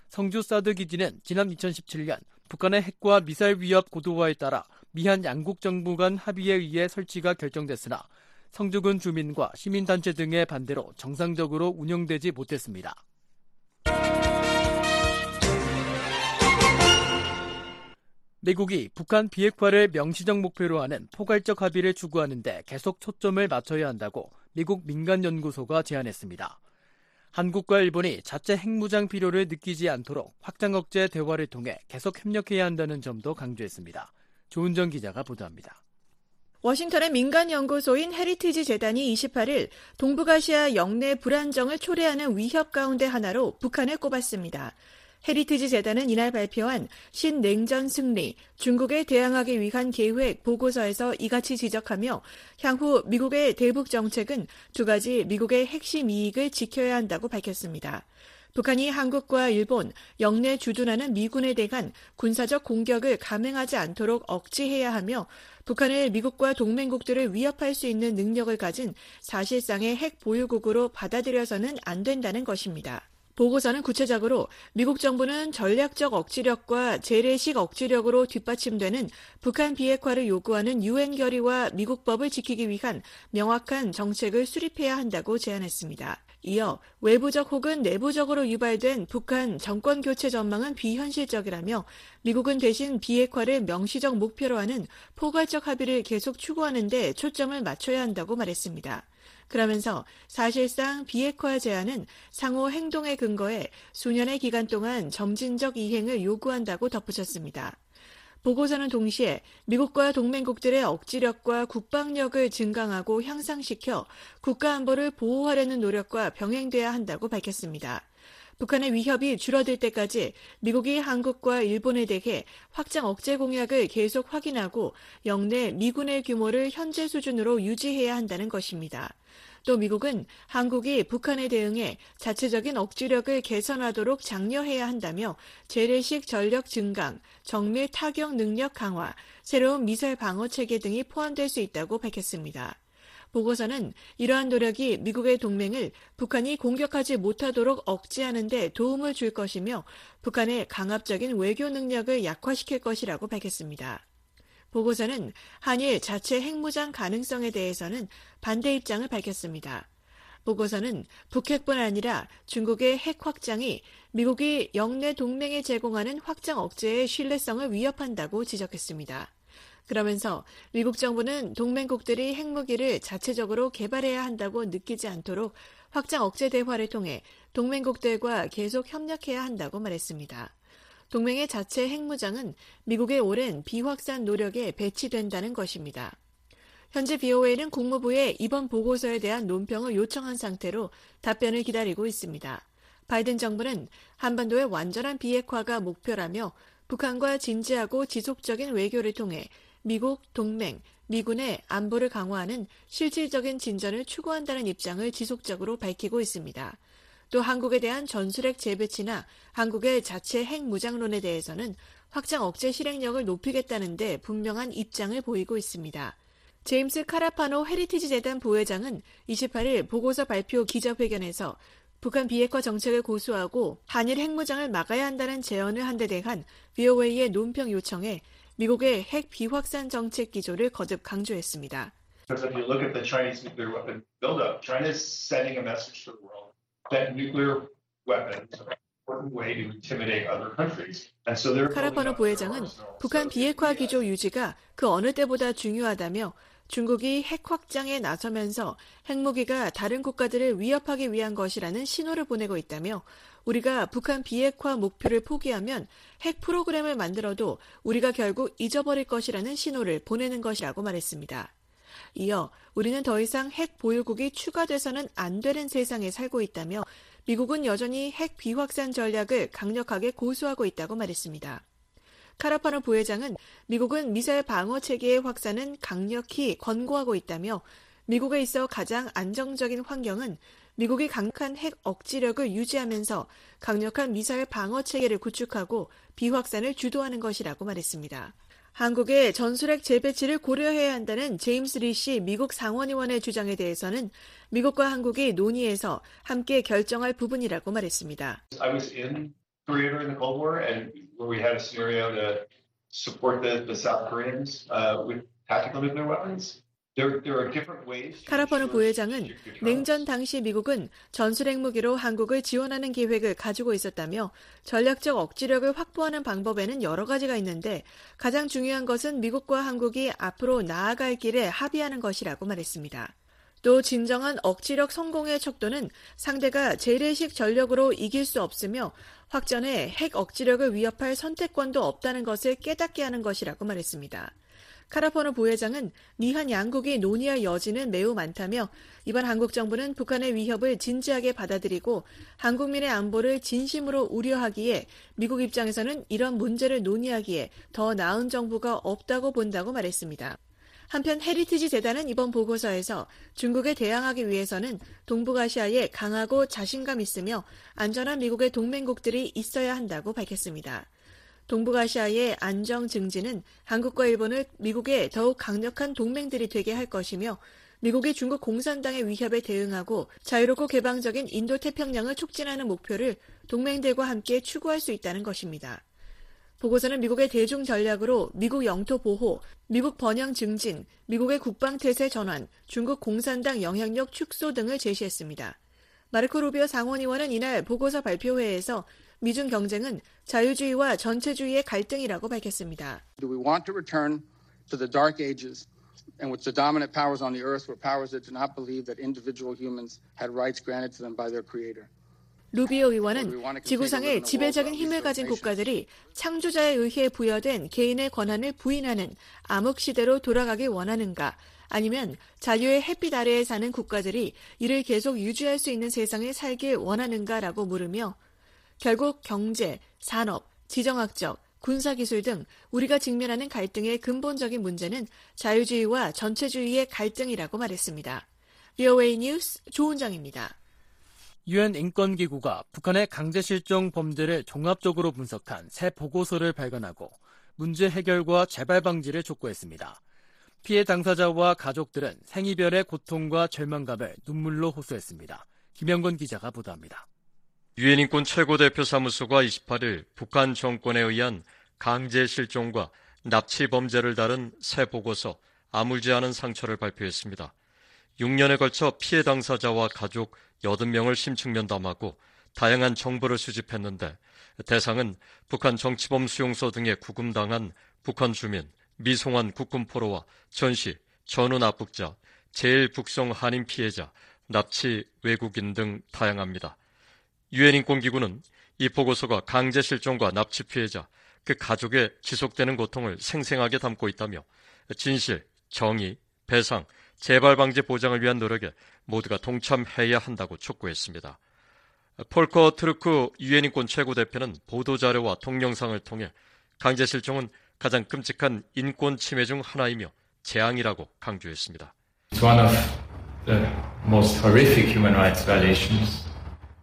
성주 사드 기지는 지난 2017년 북한의 핵과 미사일 위협 고도화에 따라 미한 양국 정부 간 합의에 의해 설치가 결정됐으나 성주군 주민과 시민단체 등의 반대로 정상적으로 운영되지 못했습니다. 미국이 북한 비핵화를 명시적 목표로 하는 포괄적 합의를 추구하는데 계속 초점을 맞춰야 한다고 미국 민간연구소가 제안했습니다. 한국과 일본이 자체 핵무장 필요를 느끼지 않도록 확장 억제 대화를 통해 계속 협력해야 한다는 점도 강조했습니다. 조은정 기자가 보도합니다. 워싱턴의 민간연구소인 헤리티지 재단이 28일 동북아시아 역내 불안정을 초래하는 위협 가운데 하나로 북한을 꼽았습니다. 헤리티지 재단은 이날 발표한 신냉전 승리, 중국에 대항하기 위한 계획 보고서에서 이같이 지적하며 향후 미국의 대북 정책은 두 가지 미국의 핵심 이익을 지켜야 한다고 밝혔습니다. 북한이 한국과 일본, 영내 주둔하는 미군에 대한 군사적 공격을 감행하지 않도록 억지해야 하며 북한을 미국과 동맹국들을 위협할 수 있는 능력을 가진 사실상의 핵 보유국으로 받아들여서는 안 된다는 것입니다. 보고서는 구체적으로 미국 정부는 전략적 억지력과 재래식 억지력으로 뒷받침되는 북한 비핵화를 요구하는 유엔 결의와 미국 법을 지키기 위한 명확한 정책을 수립해야 한다고 제안했습니다. 이어 외부적 혹은 내부적으로 유발된 북한 정권 교체 전망은 비현실적이라며 미국은 대신 비핵화를 명시적 목표로 하는 포괄적 합의를 계속 추구하는데 초점을 맞춰야 한다고 말했습니다. 그러면서 사실상 비핵화 제안은 상호 행동의 근거에 수년의 기간 동안 점진적 이행을 요구한다고 덧붙였습니다. 보고서는 동시에 미국과 동맹국들의 억지력과 국방력을 증강하고 향상시켜 국가 안보를 보호하려는 노력과 병행돼야 한다고 밝혔습니다. 북한의 위협이 줄어들 때까지 미국이 한국과 일본에 대해 확장 억제 공약을 계속 확인하고 영내 미군의 규모를 현재 수준으로 유지해야 한다는 것입니다. 또 미국은 한국이 북한에 대응해 자체적인 억지력을 개선하도록 장려해야 한다며 재래식 전력 증강, 정밀 타격 능력 강화, 새로운 미사일 방어 체계 등이 포함될 수 있다고 밝혔습니다. 보고서는 이러한 노력이 미국의 동맹을 북한이 공격하지 못하도록 억제하는 데 도움을 줄 것이며 북한의 강압적인 외교 능력을 약화시킬 것이라고 밝혔습니다. 보고서는 한일 자체 핵무장 가능성에 대해서는 반대 입장을 밝혔습니다. 보고서는 북핵뿐 아니라 중국의 핵 확장이 미국이 영내 동맹에 제공하는 확장 억제의 신뢰성을 위협한다고 지적했습니다. 그러면서 미국 정부는 동맹국들이 핵무기를 자체적으로 개발해야 한다고 느끼지 않도록 확장 억제 대화를 통해 동맹국들과 계속 협력해야 한다고 말했습니다. 동맹의 자체 핵무장은 미국의 오랜 비확산 노력에 배치된다는 것입니다. 현재 BOA는 국무부에 이번 보고서에 대한 논평을 요청한 상태로 답변을 기다리고 있습니다. 바이든 정부는 한반도의 완전한 비핵화가 목표라며 북한과 진지하고 지속적인 외교를 통해 미국, 동맹, 미군의 안보를 강화하는 실질적인 진전을 추구한다는 입장을 지속적으로 밝히고 있습니다. 또 한국에 대한 전술핵 재배치나 한국의 자체 핵 무장론에 대해서는 확장 억제 실행력을 높이겠다는데 분명한 입장을 보이고 있습니다. 제임스 카라파노 헤리티지 재단 부회장은 28일 보고서 발표 기자회견에서 북한 비핵화 정책을 고수하고 한일 핵무장을 막아야 한다는 제언을 한 데 대한 VOA의 논평 요청에 미국의 핵 비확산 정책 기조를 거듭 강조했습니다. That nuclear weapons are an important way to intimidate other countries. And so they're 카라파노 부회장은 북한 비핵화 기조 유지가 그 어느 때보다 중요하다며 중국이 핵 확장에 나서면서 핵무기가 다른 국가들을 위협하기 위한 것이라는 신호를 보내고 있다며 우리가 북한 비핵화 목표를 포기하면 핵 프로그램을 만들어도 우리가 결국 잊어버릴 것이라는 신호를 보내는 것이라고 말했습니다. 이어 우리는 더 이상 핵 보유국이 추가돼서는 안 되는 세상에 살고 있다며 미국은 여전히 핵 비확산 전략을 강력하게 고수하고 있다고 말했습니다. 카라파노 부회장은 미국은 미사일 방어 체계의 확산은 강력히 권고하고 있다며 미국에 있어 가장 안정적인 환경은 미국이 강력한 핵 억지력을 유지하면서 강력한 미사일 방어 체계를 구축하고 비확산을 주도하는 것이라고 말했습니다. 한국의 전술핵 재배치를 고려해야 한다는 제임스 리시 미국 상원의원의 주장에 대해서는 미국과 한국이 논의해서 함께 결정할 부분이라고 말했습니다. 카라퍼노 부회장은 냉전 당시 미국은 전술핵 무기로 한국을 지원하는 계획을 가지고 있었다며 전략적 억지력을 확보하는 방법에는 여러 가지가 있는데 가장 중요한 것은 미국과 한국이 앞으로 나아갈 길에 합의하는 것이라고 말했습니다. 또 진정한 억지력 성공의 척도는 상대가 재래식 전력으로 이길 수 없으며 확전에 핵 억지력을 위협할 선택권도 없다는 것을 깨닫게 하는 것이라고 말했습니다. 카라파노 부회장은 미한 양국이 논의할 여지는 매우 많다며 이번 한국 정부는 북한의 위협을 진지하게 받아들이고 한국민의 안보를 진심으로 우려하기에 미국 입장에서는 이런 문제를 논의하기에 더 나은 정부가 없다고 본다고 말했습니다. 한편 헤리티지 재단은 이번 보고서에서 중국에 대항하기 위해서는 동북아시아에 강하고 자신감 있으며 안전한 미국의 동맹국들이 있어야 한다고 밝혔습니다. 동북아시아의 안정 증진은 한국과 일본을 미국의 더욱 강력한 동맹들이 되게 할 것이며 미국이 중국 공산당의 위협에 대응하고 자유롭고 개방적인 인도 태평양을 촉진하는 목표를 동맹들과 함께 추구할 수 있다는 것입니다. 보고서는 미국의 대중 전략으로 미국 영토 보호, 미국 번영 증진, 미국의 국방 태세 전환, 중국 공산당 영향력 축소 등을 제시했습니다. 마르코 루비오 상원의원은 이날 보고서 발표회에서 미중 경쟁은 자유주의와 전체주의의 갈등이라고 밝혔습니다. Do we want to return to the dark ages in which the dominant powers on the earth were powers that did not believe that individual humans had rights granted to them by their creator? 루비오 의원은 지구상의 지배적인 힘을 가진 국가들이 창조자에 의해 부여된 개인의 권한을 부인하는 암흑 시대로 돌아가길 원하는가 아니면 자유의 햇빛 아래에 사는 국가들이 이를 계속 유지할 수 있는 세상에 살길 원하는가라고 물으며 결국 경제, 산업, 지정학적, 군사기술 등 우리가 직면하는 갈등의 근본적인 문제는 자유주의와 전체주의의 갈등이라고 말했습니다. VOA 뉴스 조은정입니다. 유엔 인권기구가 북한의 강제 실종 범죄를 종합적으로 분석한 새 보고서를 발간하고 문제 해결과 재발 방지를 촉구했습니다. 피해 당사자와 가족들은 생이별의 고통과 절망감을 눈물로 호소했습니다. 김영건 기자가 보도합니다. 유엔 인권 최고대표 사무소가 28일 북한 정권에 의한 강제 실종과 납치 범죄를 다룬 새 보고서 아물지 않은 상처를 발표했습니다. 6년에 걸쳐 피해 당사자와 가족 80명을 심층면담하고 다양한 정보를 수집했는데 대상은 북한 정치범 수용소 등에 구금당한 북한 주민, 미송환 국군포로와 전시, 전후 납북자, 재일 북송 한인 피해자, 납치 외국인 등 다양합니다. 유엔 인권기구는 이 보고서가 강제 실종과 납치 피해자, 그 가족의 지속되는 고통을 생생하게 담고 있다며 진실, 정의, 배상, 재발 방지 보장을 위한 노력에 모두가 동참해야 한다고 촉구했습니다. 폴커 트루크 유엔 인권 최고 대표는 보도 자료와 동영상을 통해 강제 실종은 가장 끔찍한 인권 침해 중 하나이며 재앙이라고 강조했습니다. It's one of the most horrific human rights violations.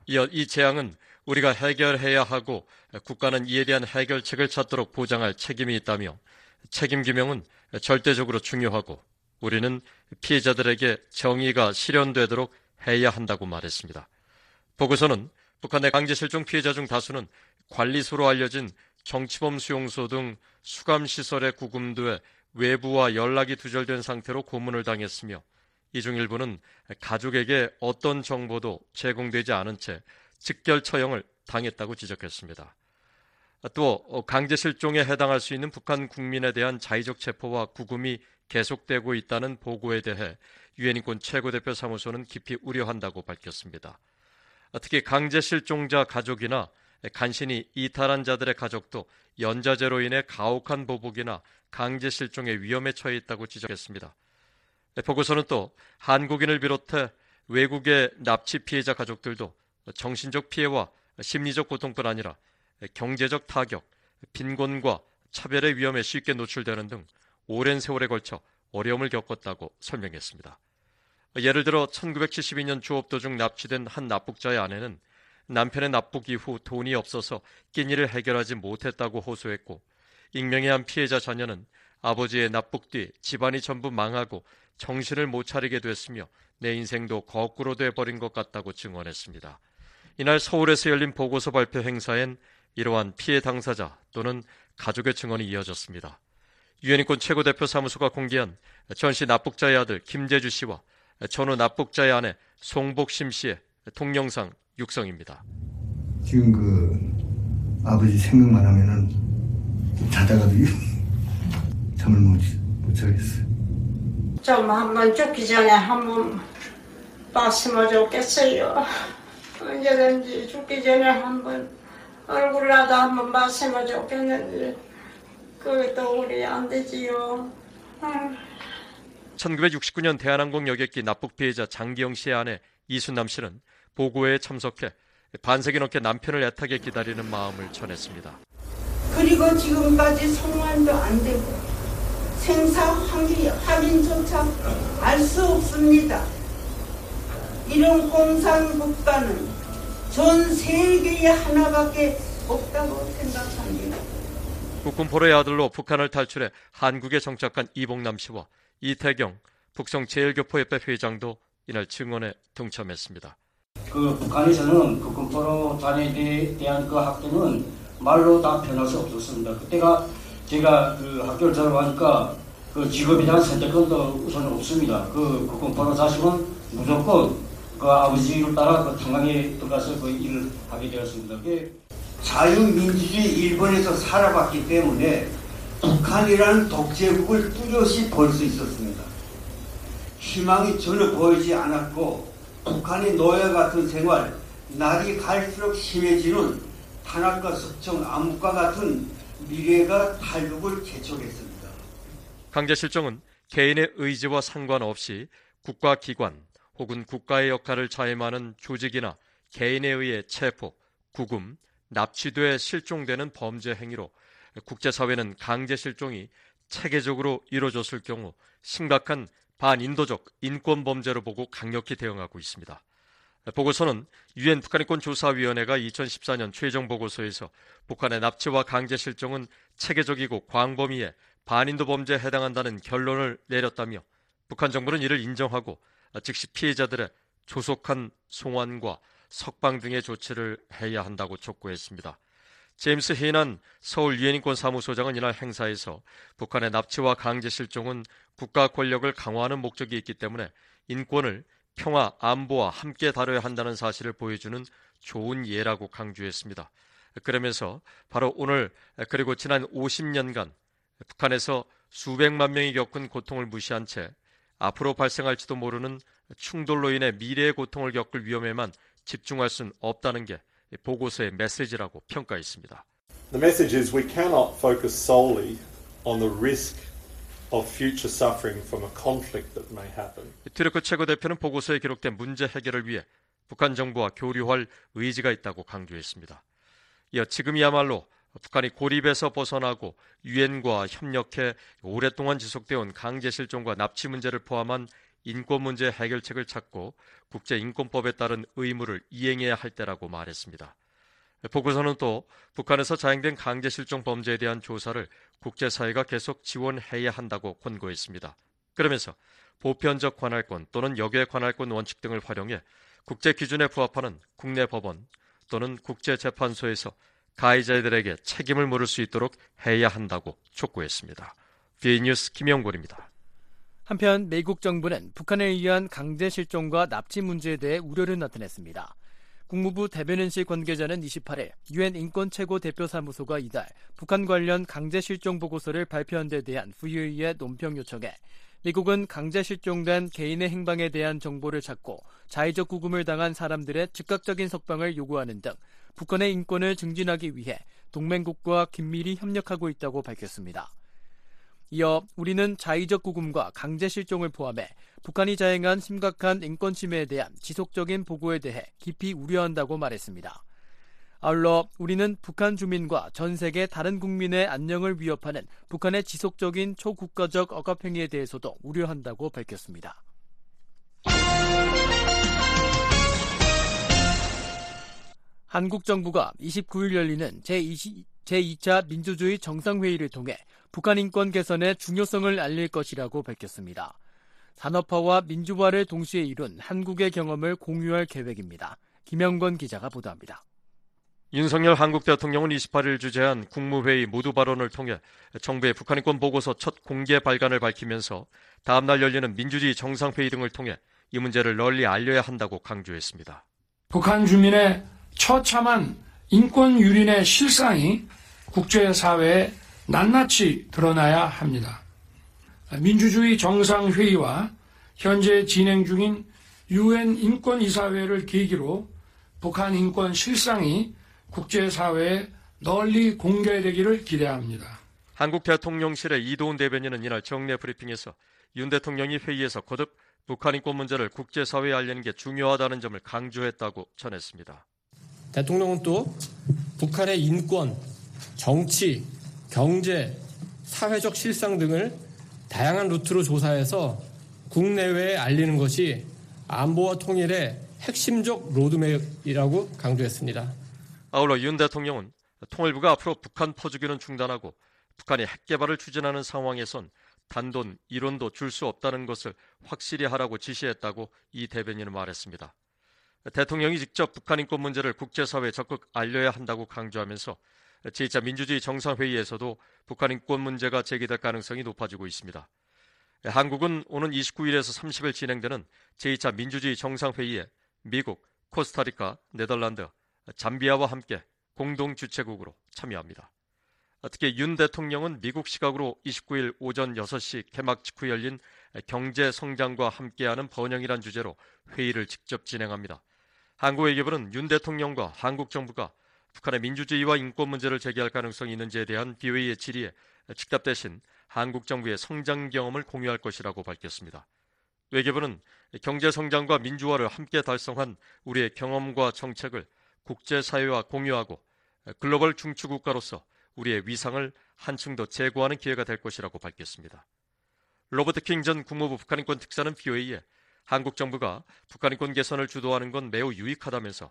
이어 이 재앙은 우리가 해결해야 하고 국가는 이에 대한 해결책을 찾도록 보장할 책임이 있다며 책임 규명은 절대적으로 중요하고 우리는 피해자들에게 정의가 실현되도록 해야 한다고 말했습니다. 보고서는 북한의 강제 실종 피해자 중 다수는 관리소로 알려진 정치범 수용소 등 수감시설에 구금돼 외부와 연락이 두절된 상태로 고문을 당했으며 이 중 일부는 가족에게 어떤 정보도 제공되지 않은 채 직결 처형을 당했다고 지적했습니다. 또 강제 실종에 해당할 수 있는 북한 국민에 대한 자의적 체포와 구금이 계속되고 있다는 보고에 대해 유엔인권 최고대표 사무소는 깊이 우려한다고 밝혔습니다. 특히 강제 실종자 가족이나 간신히 이탈한 자들의 가족도 연자제로 인해 가혹한 보복이나 강제 실종의 위험에 처해 있다고 지적했습니다. 보고서는 또 한국인을 비롯해 외국의 납치 피해자 가족들도 정신적 피해와 심리적 고통뿐 아니라 경제적 타격, 빈곤과 차별의 위험에 쉽게 노출되는 등 오랜 세월에 걸쳐 어려움을 겪었다고 설명했습니다. 예를 들어 1972년 조업 도중 납치된 한 납북자의 아내는 남편의 납북 이후 돈이 없어서 끼니를 해결하지 못했다고 호소했고 익명의 한 피해자 자녀는 아버지의 납북 뒤 집안이 전부 망하고 정신을 못 차리게 됐으며 내 인생도 거꾸로 돼버린 것 같다고 증언했습니다. 이날 서울에서 열린 보고서 발표 행사엔 이러한 피해 당사자 또는 가족의 증언이 이어졌습니다. 유엔인권 최고대표 사무소가 공개한 전시 납북자의 아들 김재주 씨와 전후 납북자의 아내 송복심 씨의 동영상 육성입니다. 지금 그 아버지 생각만 하면은 자다가도 잠을 못, 못 자겠어요. 좀 한번 죽기 전에 한번 봤으면 좋겠어요. 언제든지 죽기 전에 한번 얼굴이라도 한번 봤으면 좋겠는데 그게 또 우리 안 되지요. 1969년 대한항공 여객기 납북 피해자 장기영 씨의 아내 이순남 씨는 보고회에 참석해 반세기 넘게 남편을 애타게 기다리는 마음을 전했습니다. 그리고 지금까지 송환도 안 되고 생사 확인, 확인조차 알 수 없습니다. 이런 공산 국가는 전 세계에 하나밖에 없다고 생각합니다. 국군포로의 아들로 북한을 탈출해 한국에 정착한 이봉남 씨와 이태경 북성 제일교포협회 회장도 이날 증언에 동참했습니다. 그 북한에서는 국군포로 단에 대한 그 학교는 말로 다 표현할 수 없었습니다. 그때가 제가 그 학교를 졸업하니까 그 직업에 대한 선택권도 우선 없습니다. 그 국군포로 자식은 무조건 그 아버지를 따라 그 탄광에 들어가서 그 일을 하게 되었습니다. 자유민주주의 일본에서 살아봤기 때문에 북한이라는 독재국을 뚜렷이 볼 수 있었습니다. 희망이 전혀 보이지 않았고 북한의 노예 같은 생활, 날이 갈수록 심해지는 탄압과 석청, 암흑과 같은 미래가 탈북을 재촉했습니다. 강제 실종은 개인의 의지와 상관없이 국가기관 혹은 국가의 역할을 자임하는 조직이나 개인에 의해 체포, 구금, 납치돼 실종되는 범죄 행위로 국제사회는 강제 실종이 체계적으로 이루어졌을 경우 심각한 반인도적 인권 범죄로 보고 강력히 대응하고 있습니다. 보고서는 유엔 북한인권 조사위원회가 2014년 최종 보고서에서 북한의 납치와 강제 실종은 체계적이고 광범위해 반인도 범죄에 해당한다는 결론을 내렸다며 북한 정부는 이를 인정하고 즉시 피해자들의 조속한 송환과 석방 등의 조치를 해야 한다고 촉구했습니다. 제임스 헤이난 서울 유엔인권 사무소장은 이날 행사에서 북한의 납치와 강제 실종은 국가 권력을 강화하는 목적이 있기 때문에 인권을 평화, 안보와 함께 다뤄야 한다는 사실을 보여주는 좋은 예라고 강조했습니다. 그러면서 바로 오늘 그리고 지난 50년간 북한에서 수백만 명이 겪은 고통을 무시한 채 앞으로 발생할지도 모르는 충돌로 인해 미래의 고통을 겪을 위험에만 집중할 수는 없다는 게 보고서의 메시지라고 평가했습니다. The message is we cannot focus solely on the risk 튀르크 최고 대표는 보고서에 기록된 문제 해결을 위해 북한 정부와 교류할 의지가 있다고 강조했습니다. 이어 지금이야말로 북한이 고립에서 벗어나고 유엔과 협력해 오랫동안 지속되어 온 강제 실종과 납치 문제를 포함한 인권 문제 해결책을 찾고 국제 인권법에 따른 의무를 이행해야 할 때라고 말했습니다. 보고서는 또 북한에서 자행된 강제 실종 범죄에 대한 조사를 국제사회가 계속 지원해야 한다고 권고했습니다. 그러면서 보편적 관할권 또는 역외 관할권 원칙 등을 활용해 국제 기준에 부합하는 국내 법원 또는 국제재판소에서 가해자들에게 책임을 물을 수 있도록 해야 한다고 촉구했습니다. 비뉴스 김영곤입니다. 한편 미국 정부는 북한에 의한 강제 실종과 납치 문제에 대해 우려를 나타냈습니다. 국무부 대변인실 관계자는 28일 유엔 인권 최고 대표 사무소가 이달 북한 관련 강제 실종 보고서를 발표한 데 대한 VOE의 논평 요청에 미국은 강제 실종된 개인의 행방에 대한 정보를 찾고 자의적 구금을 당한 사람들의 즉각적인 석방을 요구하는 등 북한의 인권을 증진하기 위해 동맹국과 긴밀히 협력하고 있다고 밝혔습니다. 이어 우리는 자의적 구금과 강제 실종을 포함해 북한이 자행한 심각한 인권 침해에 대한 지속적인 보고에 대해 깊이 우려한다고 말했습니다. 아울러 우리는 북한 주민과 전 세계 다른 국민의 안녕을 위협하는 북한의 지속적인 초국가적 억압행위에 대해서도 우려한다고 밝혔습니다. 한국 정부가 29일 열리는 제20, 제2차 민주주의 정상회의를 통해 북한 인권 개선의 중요성을 알릴 것이라고 밝혔습니다. 산업화와 민주화를 동시에 이룬 한국의 경험을 공유할 계획입니다. 김영건 기자가 보도합니다. 윤석열 한국 대통령은 28일 주재한 국무회의 모두 발언을 통해 정부의 북한 인권 보고서 첫 공개 발간을 밝히면서 다음 날 열리는 민주주의 정상회의 등을 통해 이 문제를 널리 알려야 한다고 강조했습니다. 북한 주민의 처참한 인권 유린의 실상이 국제사회에 낱낱이 드러나야 합니다. 민주주의 정상회의와 현재 진행 중인 유엔 인권이사회를 계기로 북한 인권 실상이 국제사회에 널리 공개되기를 기대합니다. 한국 대통령실의 이도훈 대변인은 이날 정례 브리핑에서 윤 대통령이 회의에서 거듭 북한 인권 문제를 국제사회에 알리는 게 중요하다는 점을 강조했다고 전했습니다. 대통령은 또 북한의 인권, 정치, 경제, 사회적 실상 등을 다양한 루트로 조사해서 국내외에 알리는 것이 안보와 통일의 핵심적 로드맵이라고 강조했습니다. 아울러 윤 대통령은 통일부가 앞으로 북한 포주기는 중단하고 북한이 핵 개발을 추진하는 상황에선 단돈 1원도 줄 수 없다는 것을 확실히 하라고 지시했다고 이 대변인은 말했습니다. 대통령이 직접 북한 인권 문제를 국제사회에 적극 알려야 한다고 강조하면서 제2차 민주주의 정상회의에서도 북한 인권 문제가 제기될 가능성이 높아지고 있습니다. 한국은 오는 29일에서 30일 진행되는 제2차 민주주의 정상회의에 미국, 코스타리카, 네덜란드, 잠비아와 함께 공동 주최국으로 참여합니다. 특히 윤 대통령은 미국 시각으로 29일 오전 6시 개막 직후 열린 경제 성장과 함께하는 번영이란 주제로 회의를 직접 진행합니다. 한국외교부는 윤 대통령과 한국 정부가 북한의 민주주의와 인권 문제를 제기할 가능성이 있는지에 대한 비회의의 질의에 즉답 대신 한국 정부의 성장 경험을 공유할 것이라고 밝혔습니다. 외교부는 경제 성장과 민주화를 함께 달성한 우리의 경험과 정책을 국제사회와 공유하고 글로벌 중추국가로서 우리의 위상을 한층 더 제고하는 기회가 될 것이라고 밝혔습니다. 로버트 킹 전 국무부 북한인권 특사는 비회의에 한국 정부가 북한 인권 개선을 주도하는 건 매우 유익하다면서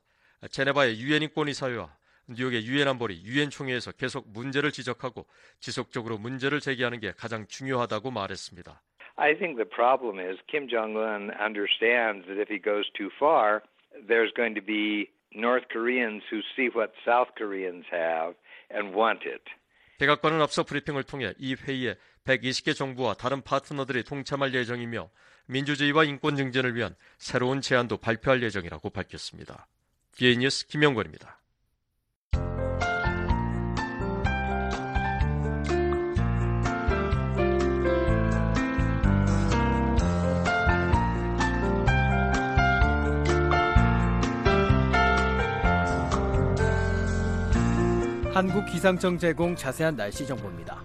제네바의 유엔 인권이사회와 뉴욕의 유엔 안보리 유엔 총회에서 계속 문제를 지적하고 지속적으로 문제를 제기하는 게 가장 중요하다고 말했습니다. I think the problem is Kim Jong Un understands that if he goes too far, there's going to be North Koreans who see what South Koreans have and want it. 백악관은 앞서 브리핑을 통해 이 회의에 120개 정부와 다른 파트너들이 동참할 예정이며 민주주의와 인권 증진을 위한 새로운 제안도 발표할 예정이라고 밝혔습니다. 비에 뉴스 김영권입니다. 한국기상청 제공 자세한 날씨 정보입니다.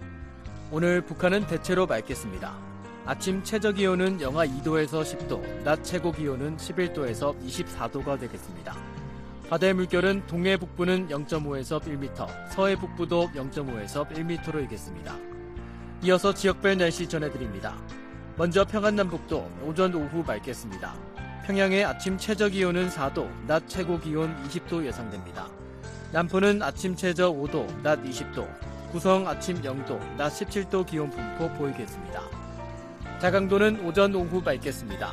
오늘 북한은 대체로 맑겠습니다. 아침 최저 기온은 영하 2도에서 10도, 낮 최고 기온은 11도에서 24도가 되겠습니다. 바다의 물결은 동해 북부는 0.5에서 1m, 서해 북부도 0.5에서 1m로 일겠습니다. 이어서 지역별 날씨 전해드립니다. 먼저 평안남북도 오전 오후 맑겠습니다. 평양의 아침 최저 기온은 4도, 낮 최고 기온 20도 예상됩니다. 남포는 아침 최저 5도, 낮 20도, 구성 아침 0도, 낮 17도 기온 분포 보이겠습니다. 자강도는 오전 오후 맑겠습니다.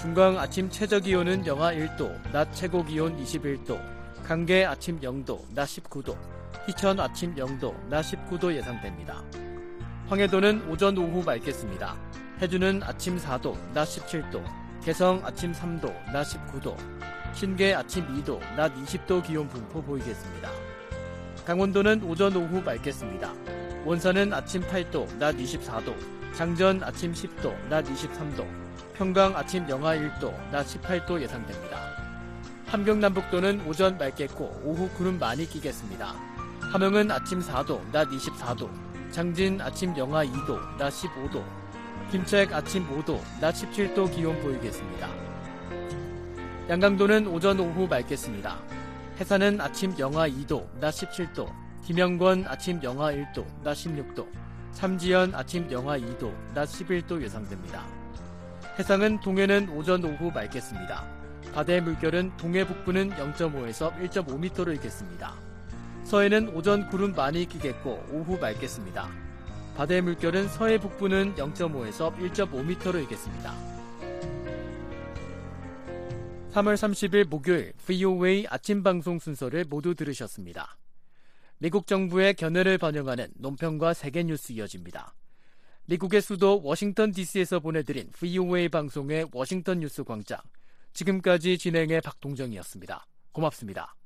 중강 아침 최저 기온은 영하 1도, 낮 최고 기온 21도, 강계 아침 0도, 낮 19도, 희천 아침 0도, 낮 19도 예상됩니다. 황해도는 오전 오후 맑겠습니다. 해주는 아침 4도, 낮 17도, 개성 아침 3도, 낮 19도, 신계 아침 2도, 낮 20도 기온 분포 보이겠습니다. 강원도는 오전 오후 맑겠습니다. 원산은 아침 8도, 낮 24도, 장전 아침 10도, 낮 23도, 평강 아침 영하 1도, 낮 18도 예상됩니다. 함경남북도는 오전 맑겠고 오후 구름 많이 끼겠습니다. 함흥은 아침 4도, 낮 24도, 장진 아침 영하 2도, 낮 15도, 김책 아침 5도, 낮 17도 기온 보이겠습니다. 양강도는 오전 오후 맑겠습니다. 해산은 아침 영하 2도, 낮 17도, 김영권 아침 영하 1도, 낮 16도, 삼지연 아침 영하 2도, 낮 11도 예상됩니다. 해상은 동해는 오전 오후 맑겠습니다. 바다의 물결은 동해 북부는 0.5에서 1.5m로 일겠습니다. 서해는 오전 구름 많이 끼겠고 오후 맑겠습니다. 바다의 물결은 서해 북부는 0.5에서 1.5m로 일겠습니다. 3월 30일 목요일 VOA 아침 방송 순서를 모두 들으셨습니다. 미국 정부의 견해를 반영하는 논평과 세계 뉴스 이어집니다. 미국의 수도 워싱턴 DC에서 보내드린 VOA 방송의 워싱턴 뉴스 광장. 지금까지 진행의 박동정이었습니다. 고맙습니다.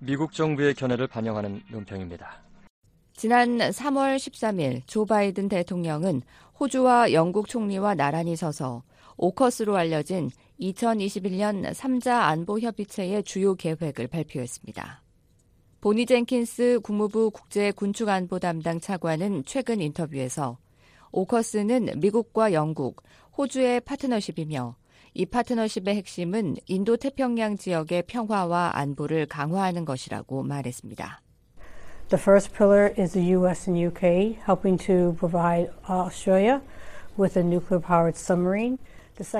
미국 정부의 견해를 반영하는 논평입니다. 지난 3월 13일 조 바이든 대통령은 호주와 영국 총리와 나란히 서서 오커스로 알려진 2021년 3자 안보협의체의 주요 계획을 발표했습니다. 보니 젠킨스 국무부 국제군축안보 담당 차관은 최근 인터뷰에서 오커스는 미국과 영국, 호주의 파트너십이며 이 파트너십의 핵심은 인도 태평양 지역의 평화와 안보를 강화하는 것이라고 말했습니다. The first pillar is the US and UK helping to provide Australia with a nuclear powered submarine.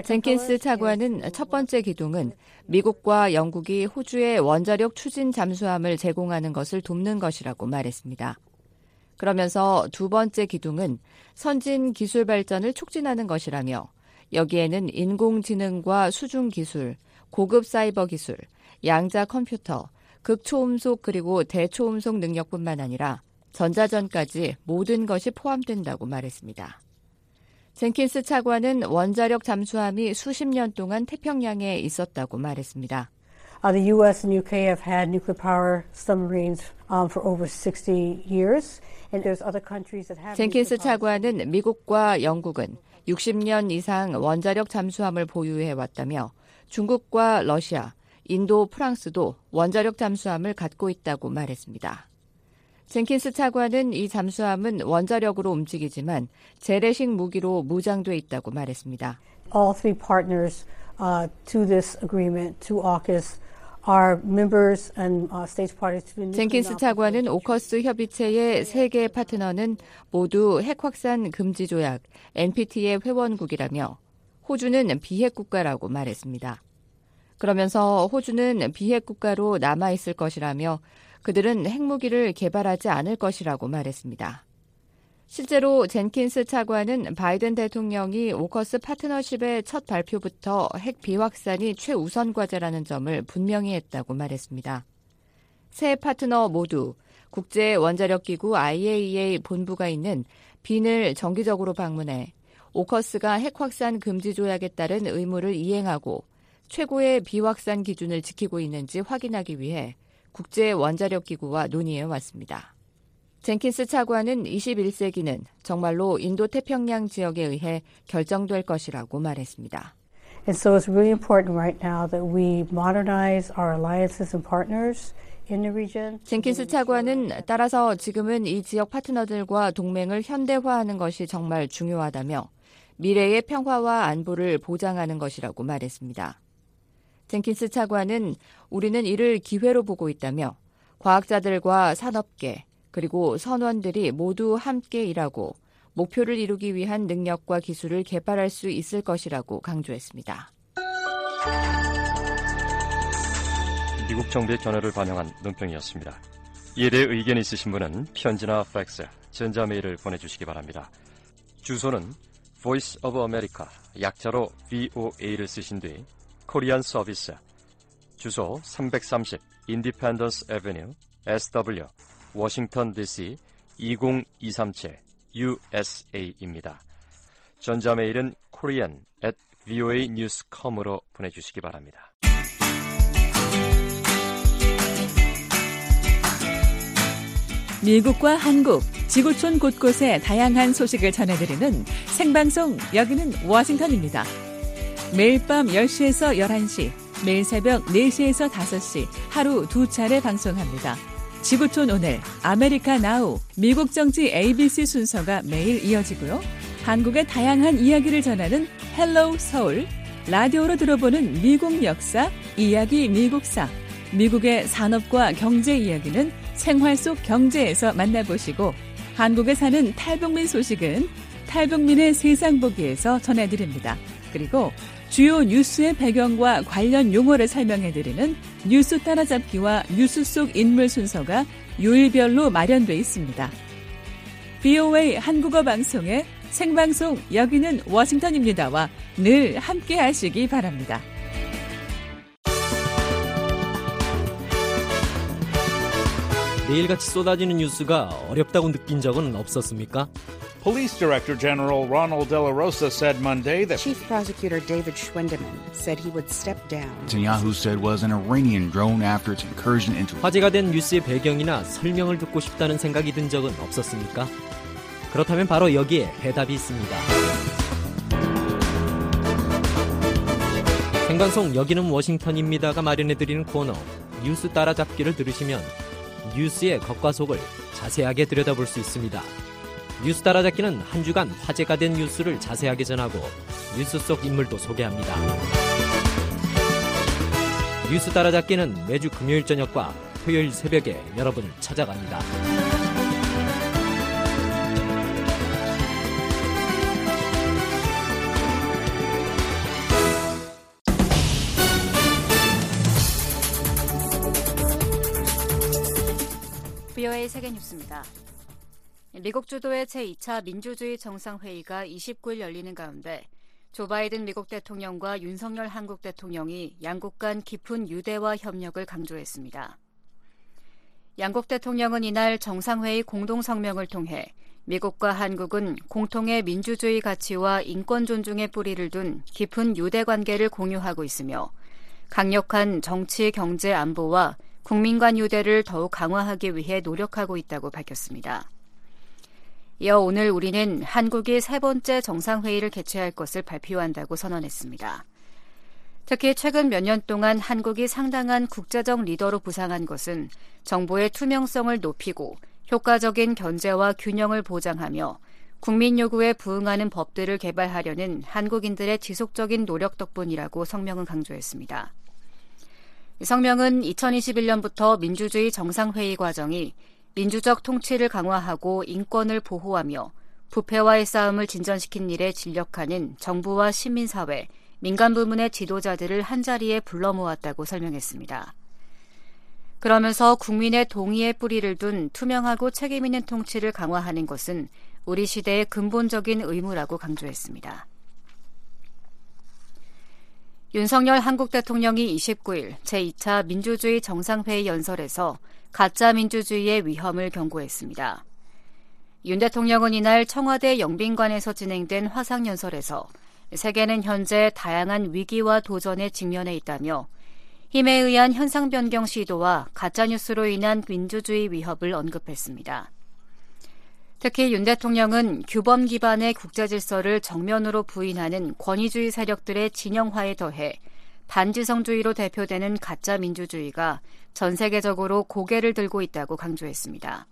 젠킨스 차관은 첫 번째 기둥은 미국과 영국이 호주에 원자력 추진 잠수함을 제공하는 것을 돕는 것이라고 말했습니다. 그러면서 두 번째 기둥은 선진 기술 발전을 촉진하는 것이라며 여기에는 인공지능과 수중 기술, 고급 사이버 기술, 양자 컴퓨터, 극초음속 그리고 대초음속 능력뿐만 아니라 전자전까지 모든 것이 포함된다고 말했습니다. 젠킨스 차관은 원자력 잠수함이 수십 년 동안 태평양에 있었다고 말했습니다. Uh, the U.S. and UK have had nuclear power submarines um, for over 60 years, and there's other countries that have. 젠킨스 차관은 미국과 영국은 60년 이상 원자력 잠수함을 보유해 왔다며 중국과 러시아, 인도, 프랑스도 원자력 잠수함을 갖고 있다고 말했습니다. 젠킨스 차관은 이 잠수함은 원자력으로 움직이지만 재래식 무기로 무장돼 있다고 말했습니다. All three partners uh, to this agreement, to AUKUS, are members and uh, 젠킨스 차관은 오커스 협의체의 세 개 파트너는 모두 핵 확산 금지 조약 NPT의 회원국이라며 호주는 비핵 국가라고 말했습니다. 그러면서 호주는 비핵 국가로 남아 있을 것이라며 그들은 핵무기를 개발하지 않을 것이라고 말했습니다. 실제로 젠킨스 차관은 바이든 대통령이 오커스 파트너십의 첫 발표부터 핵 비확산이 최우선 과제라는 점을 분명히 했다고 말했습니다. 세 파트너 모두 국제 원자력 기구 IAEA 본부가 있는 빈을 정기적으로 방문해 오커스가 핵 확산 금지 조약에 따른 의무를 이행하고 최고의 비확산 기준을 지키고 있는지 확인하기 위해 국제 원자력 기구와 논의해 왔습니다. 젠킨스 차관은 21세기는 정말로 인도 태평양 지역에 의해 결정될 것이라고 말했습니다. And so it's really important right now that we modernize our alliances and partners. 젠킨스 차관은 따라서 지금은 이 지역 파트너들과 동맹을 현대화하는 것이 정말 중요하다며 미래의 평화와 안보를 보장하는 것이라고 말했습니다. 젠킨스 차관은 우리는 이를 기회로 보고 있다며 과학자들과 산업계 그리고 선원들이 모두 함께 일하고 목표를 이루기 위한 능력과 기술을 개발할 수 있을 것이라고 강조했습니다. 미국 정부의 견해를 반영한 논평이었습니다. 이에 대해 의견이 있으신 분은 편지나 팩스, 전자메일을 보내주시기 바랍니다. 주소는 Voice of America, 약자로 VOA를 쓰신 뒤 코리안 서비스, 주소 330 Independence Avenue, SW, 워싱턴 DC 20237 USA입니다. 전자메일은 korean at voanews.com으로 보내주시기 바랍니다. 미국과 한국, 지구촌 곳곳의 다양한 소식을 전해드리는 생방송 여기는 워싱턴입니다. 매일 밤 10시에서 11시, 매일 새벽 4시에서 5시 하루 두 차례 방송합니다. 지구촌 오늘, America Now, 미국 정치 ABC 순서가 매일 이어지고요. 한국의 다양한 이야기를 전하는 Hello 서울, 라디오로 들어보는 미국 역사, 이야기 미국사, 미국의 산업과 경제 이야기는 생활 속 경제에서 만나보시고 한국에 사는 탈북민 소식은 탈북민의 세상 보기에서 전해드립니다. 그리고 주요 뉴스의 배경과 관련 용어를 설명해드리는 뉴스 따라잡기와 뉴스 속 인물 순서가 요일별로 마련돼 있습니다. BOA 한국어 방송의 생방송 여기는 워싱턴입니다와 늘 함께 하시기 바랍니다. 매일같이 쏟아지는 뉴스가 어렵다고 느낀 적은 없었습니까? Police Director General Ronald De La Rosa said Monday that Chief Prosecutor David Schwendeman said he would step down. Netanyahu said was an Iranian drone after its incursion into 화제가 된 뉴스의 배경이나 설명을 듣고 싶다는 생각이 든 적은 없었습니까? 그렇다면 바로 여기에 해답이 있습니다. 생방송 여기는 워싱턴입니다가 마련해드리는 코너 뉴스 따라잡기를 들으시면 뉴스의 겉과 속을 자세하게 들여다볼 수 있습니다. 뉴스 따라잡기는 한 주간 화제가 된 뉴스를 자세하게 전하고 뉴스 속 인물도 소개합니다. 뉴스 따라잡기는 매주 금요일 저녁과 토요일 새벽에 여러분을 찾아갑니다. VOA 세계뉴스입니다. 미국 주도의 제2차 민주주의 정상회의가 29일 열리는 가운데 조 바이든 미국 대통령과 윤석열 한국 대통령이 양국 간 깊은 유대와 협력을 강조했습니다. 양국 대통령은 이날 정상회의 공동성명을 통해 미국과 한국은 공통의 민주주의 가치와 인권 존중의 뿌리를 둔 깊은 유대 관계를 공유하고 있으며 강력한 정치, 경제, 안보와 국민 간 유대를 더욱 강화하기 위해 노력하고 있다고 밝혔습니다. 이어 오늘 우리는 한국이 세 번째 정상회의를 개최할 것을 발표한다고 선언했습니다. 특히 최근 몇 년 동안 한국이 상당한 국제적 리더로 부상한 것은 정부의 투명성을 높이고 효과적인 견제와 균형을 보장하며 국민 요구에 부응하는 법들을 개발하려는 한국인들의 지속적인 노력 덕분이라고 성명은 강조했습니다. 성명은 2021년부터 민주주의 정상회의 과정이 민주적 통치를 강화하고 인권을 보호하며 부패와의 싸움을 진전시킨 일에 진력하는 정부와 시민사회, 민간 부문의 지도자들을 한자리에 불러 모았다고 설명했습니다. 그러면서 국민의 동의의 뿌리를 둔 투명하고 책임있는 통치를 강화하는 것은 우리 시대의 근본적인 의무라고 강조했습니다. 윤석열 한국 대통령이 29일 제2차 민주주의 정상회의 연설에서 가짜 민주주의의 위험을 경고했습니다. 윤 대통령은 이날 청와대 영빈관에서 진행된 화상연설에서 세계는 현재 다양한 위기와 도전에 직면해 있다며 힘에 의한 현상 변경 시도와 가짜뉴스로 인한 민주주의 위협을 언급했습니다. 특히 윤 대통령은 규범 기반의 국제 질서를 정면으로 부인하는 권위주의 세력들의 진영화에 더해 반지성주의로 대표되는 가짜 민주주의가 전 세계적으로 고개를 들고 있다고 강조했습니다.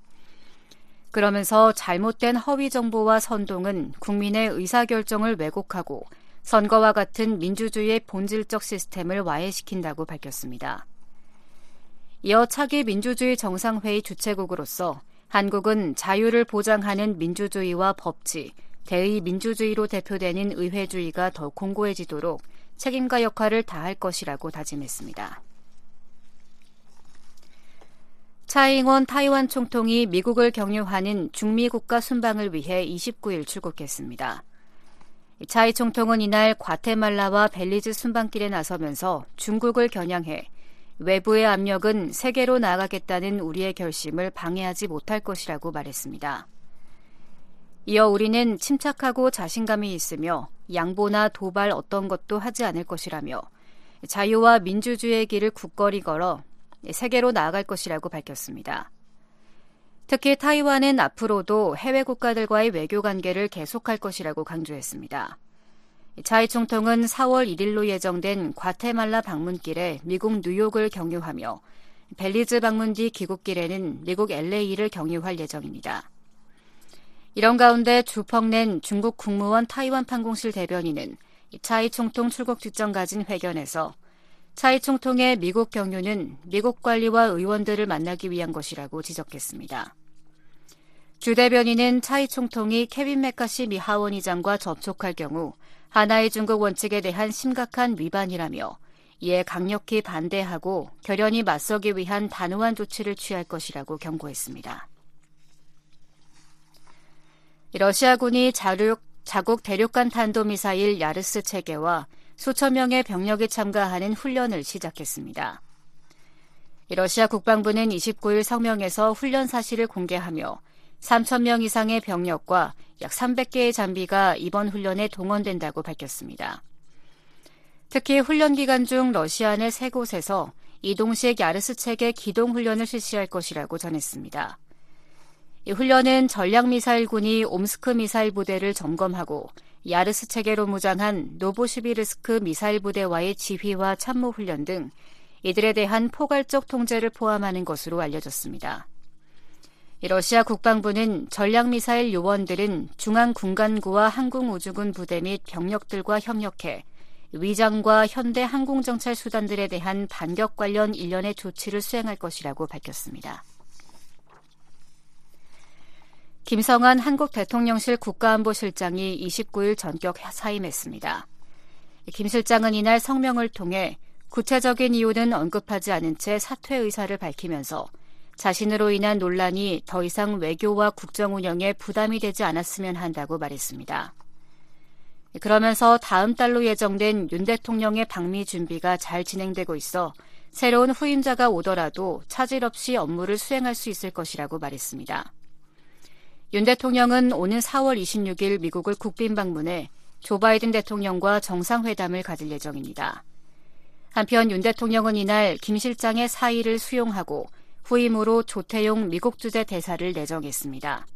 그러면서 잘못된 허위 정보와 선동은 국민의 의사결정을 왜곡하고 선거와 같은 민주주의의 본질적 시스템을 와해시킨다고 밝혔습니다. 이어 차기 민주주의 정상회의 주최국으로서 한국은 자유를 보장하는 민주주의와 법치, 대의 민주주의로 대표되는 의회주의가 더 공고해지도록 책임과 역할을 다할 것이라고 다짐했습니다. 차잉원 타이완 총통이 미국을 경유하는 중미 국가 순방을 위해 29일 출국했습니다. 차이 총통은 이날 과테말라와 벨리즈 순방길에 나서면서 중국을 겨냥해 외부의 압력은 세계로 나아가겠다는 우리의 결심을 방해하지 못할 것이라고 말했습니다. 이어 우리는 침착하고 자신감이 있으며 양보나 도발 어떤 것도 하지 않을 것이라며 자유와 민주주의의 길을 굳건히 걸어 세계로 나아갈 것이라고 밝혔습니다. 특히 타이완은 앞으로도 해외 국가들과의 외교 관계를 계속할 것이라고 강조했습니다. 자이 총통은 4월 1일로 예정된 과테말라 방문길에 미국 뉴욕을 경유하며 벨리즈 방문 뒤 귀국길에는 미국 LA를 경유할 예정입니다. 이런 가운데 주펑낸 중국 국무원 타이완 판공실 대변인은 차이 총통 출국 직전 가진 회견에서 차이 총통의 미국 경유는 미국 관리와 의원들을 만나기 위한 것이라고 지적했습니다. 주 대변인은 차이 총통이 케빈 메카시 미 하원의장과 접촉할 경우 하나의 중국 원칙에 대한 심각한 위반이라며 이에 강력히 반대하고 결연히 맞서기 위한 단호한 조치를 취할 것이라고 경고했습니다. 러시아군이 자륙, 자국 대륙간 탄도미사일 야르스 체계와 수천 명의 병력이 참가하는 훈련을 시작했습니다. 러시아 국방부는 29일 성명에서 훈련 사실을 공개하며 3천명 이상의 병력과 약 300개의 장비가 이번 훈련에 동원된다고 밝혔습니다. 특히 훈련 기간 중 러시아 내 세 곳에서 이동식 야르스 체계 기동 훈련을 실시할 것이라고 전했습니다. 이 훈련은 전략미사일군이 옴스크 미사일 부대를 점검하고 야르스 체계로 무장한 노보시비르스크 미사일 부대와의 지휘와 참모 훈련 등 이들에 대한 포괄적 통제를 포함하는 것으로 알려졌습니다. 러시아 국방부는 전략미사일 요원들은 중앙군간구와 항공우주군 부대 및 병력들과 협력해 위장과 현대 항공정찰 수단들에 대한 반격 관련 일련의 조치를 수행할 것이라고 밝혔습니다. 김성한 한국 대통령실 국가안보실장이 29일 전격 사임했습니다. 김 실장은 이날 성명을 통해 구체적인 이유는 언급하지 않은 채 사퇴 의사를 밝히면서 자신으로 인한 논란이 더 이상 외교와 국정 운영에 부담이 되지 않았으면 한다고 말했습니다. 그러면서 다음 달로 예정된 윤 대통령의 방미 준비가 잘 진행되고 있어 새로운 후임자가 오더라도 차질 없이 업무를 수행할 수 있을 것이라고 말했습니다. 윤 대통령은 오는 4월 26일 미국을 국빈 방문해 조 바이든 대통령과 정상회담을 가질 예정입니다. 한편 윤 대통령은 이날 김 실장의 사의를 수용하고 후임으로 조태용 미국 주재 대사를 내정했습니다.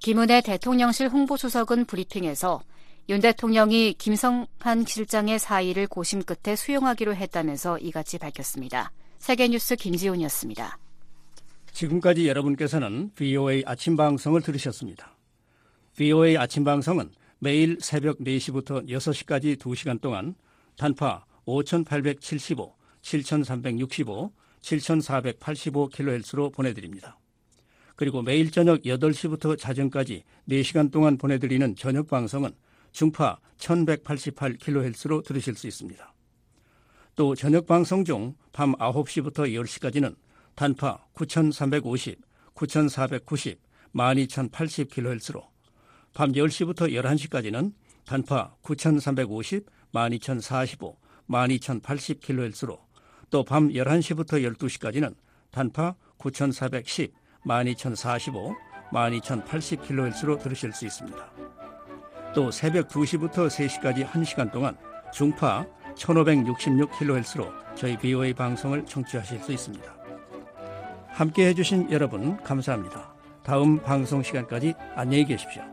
김은혜 대통령실 홍보수석은 브리핑에서 윤 대통령이 김성한 실장의 사의를 고심 끝에 수용하기로 했다면서 이같이 밝혔습니다. 세계뉴스 김지훈이었습니다. 지금까지 여러분께서는 VOA 아침 방송을 들으셨습니다. VOA 아침 방송은 매일 새벽 4시부터 6시까지 2시간 동안 단파 5875, 7365, 7485kHz로 보내드립니다. 그리고 매일 저녁 8시부터 자정까지 4시간 동안 보내드리는 저녁 방송은 중파 1188kHz로 들으실 수 있습니다. 또 저녁 방송 중 밤 9시부터 10시까지는 단파 9350, 9490, 12080kHz로 밤 10시부터 11시까지는 단파 9350, 12045, 12080kHz로 또 밤 11시부터 12시까지는 단파 9410, 12045, 12080kHz로 들으실 수 있습니다. 또 새벽 2시부터 3시까지 1시간 동안 중파 1566kHz로 저희 BOA 방송을 청취하실 수 있습니다. 함께 해주신 여러분 감사합니다. 다음 방송 시간까지 안녕히 계십시오.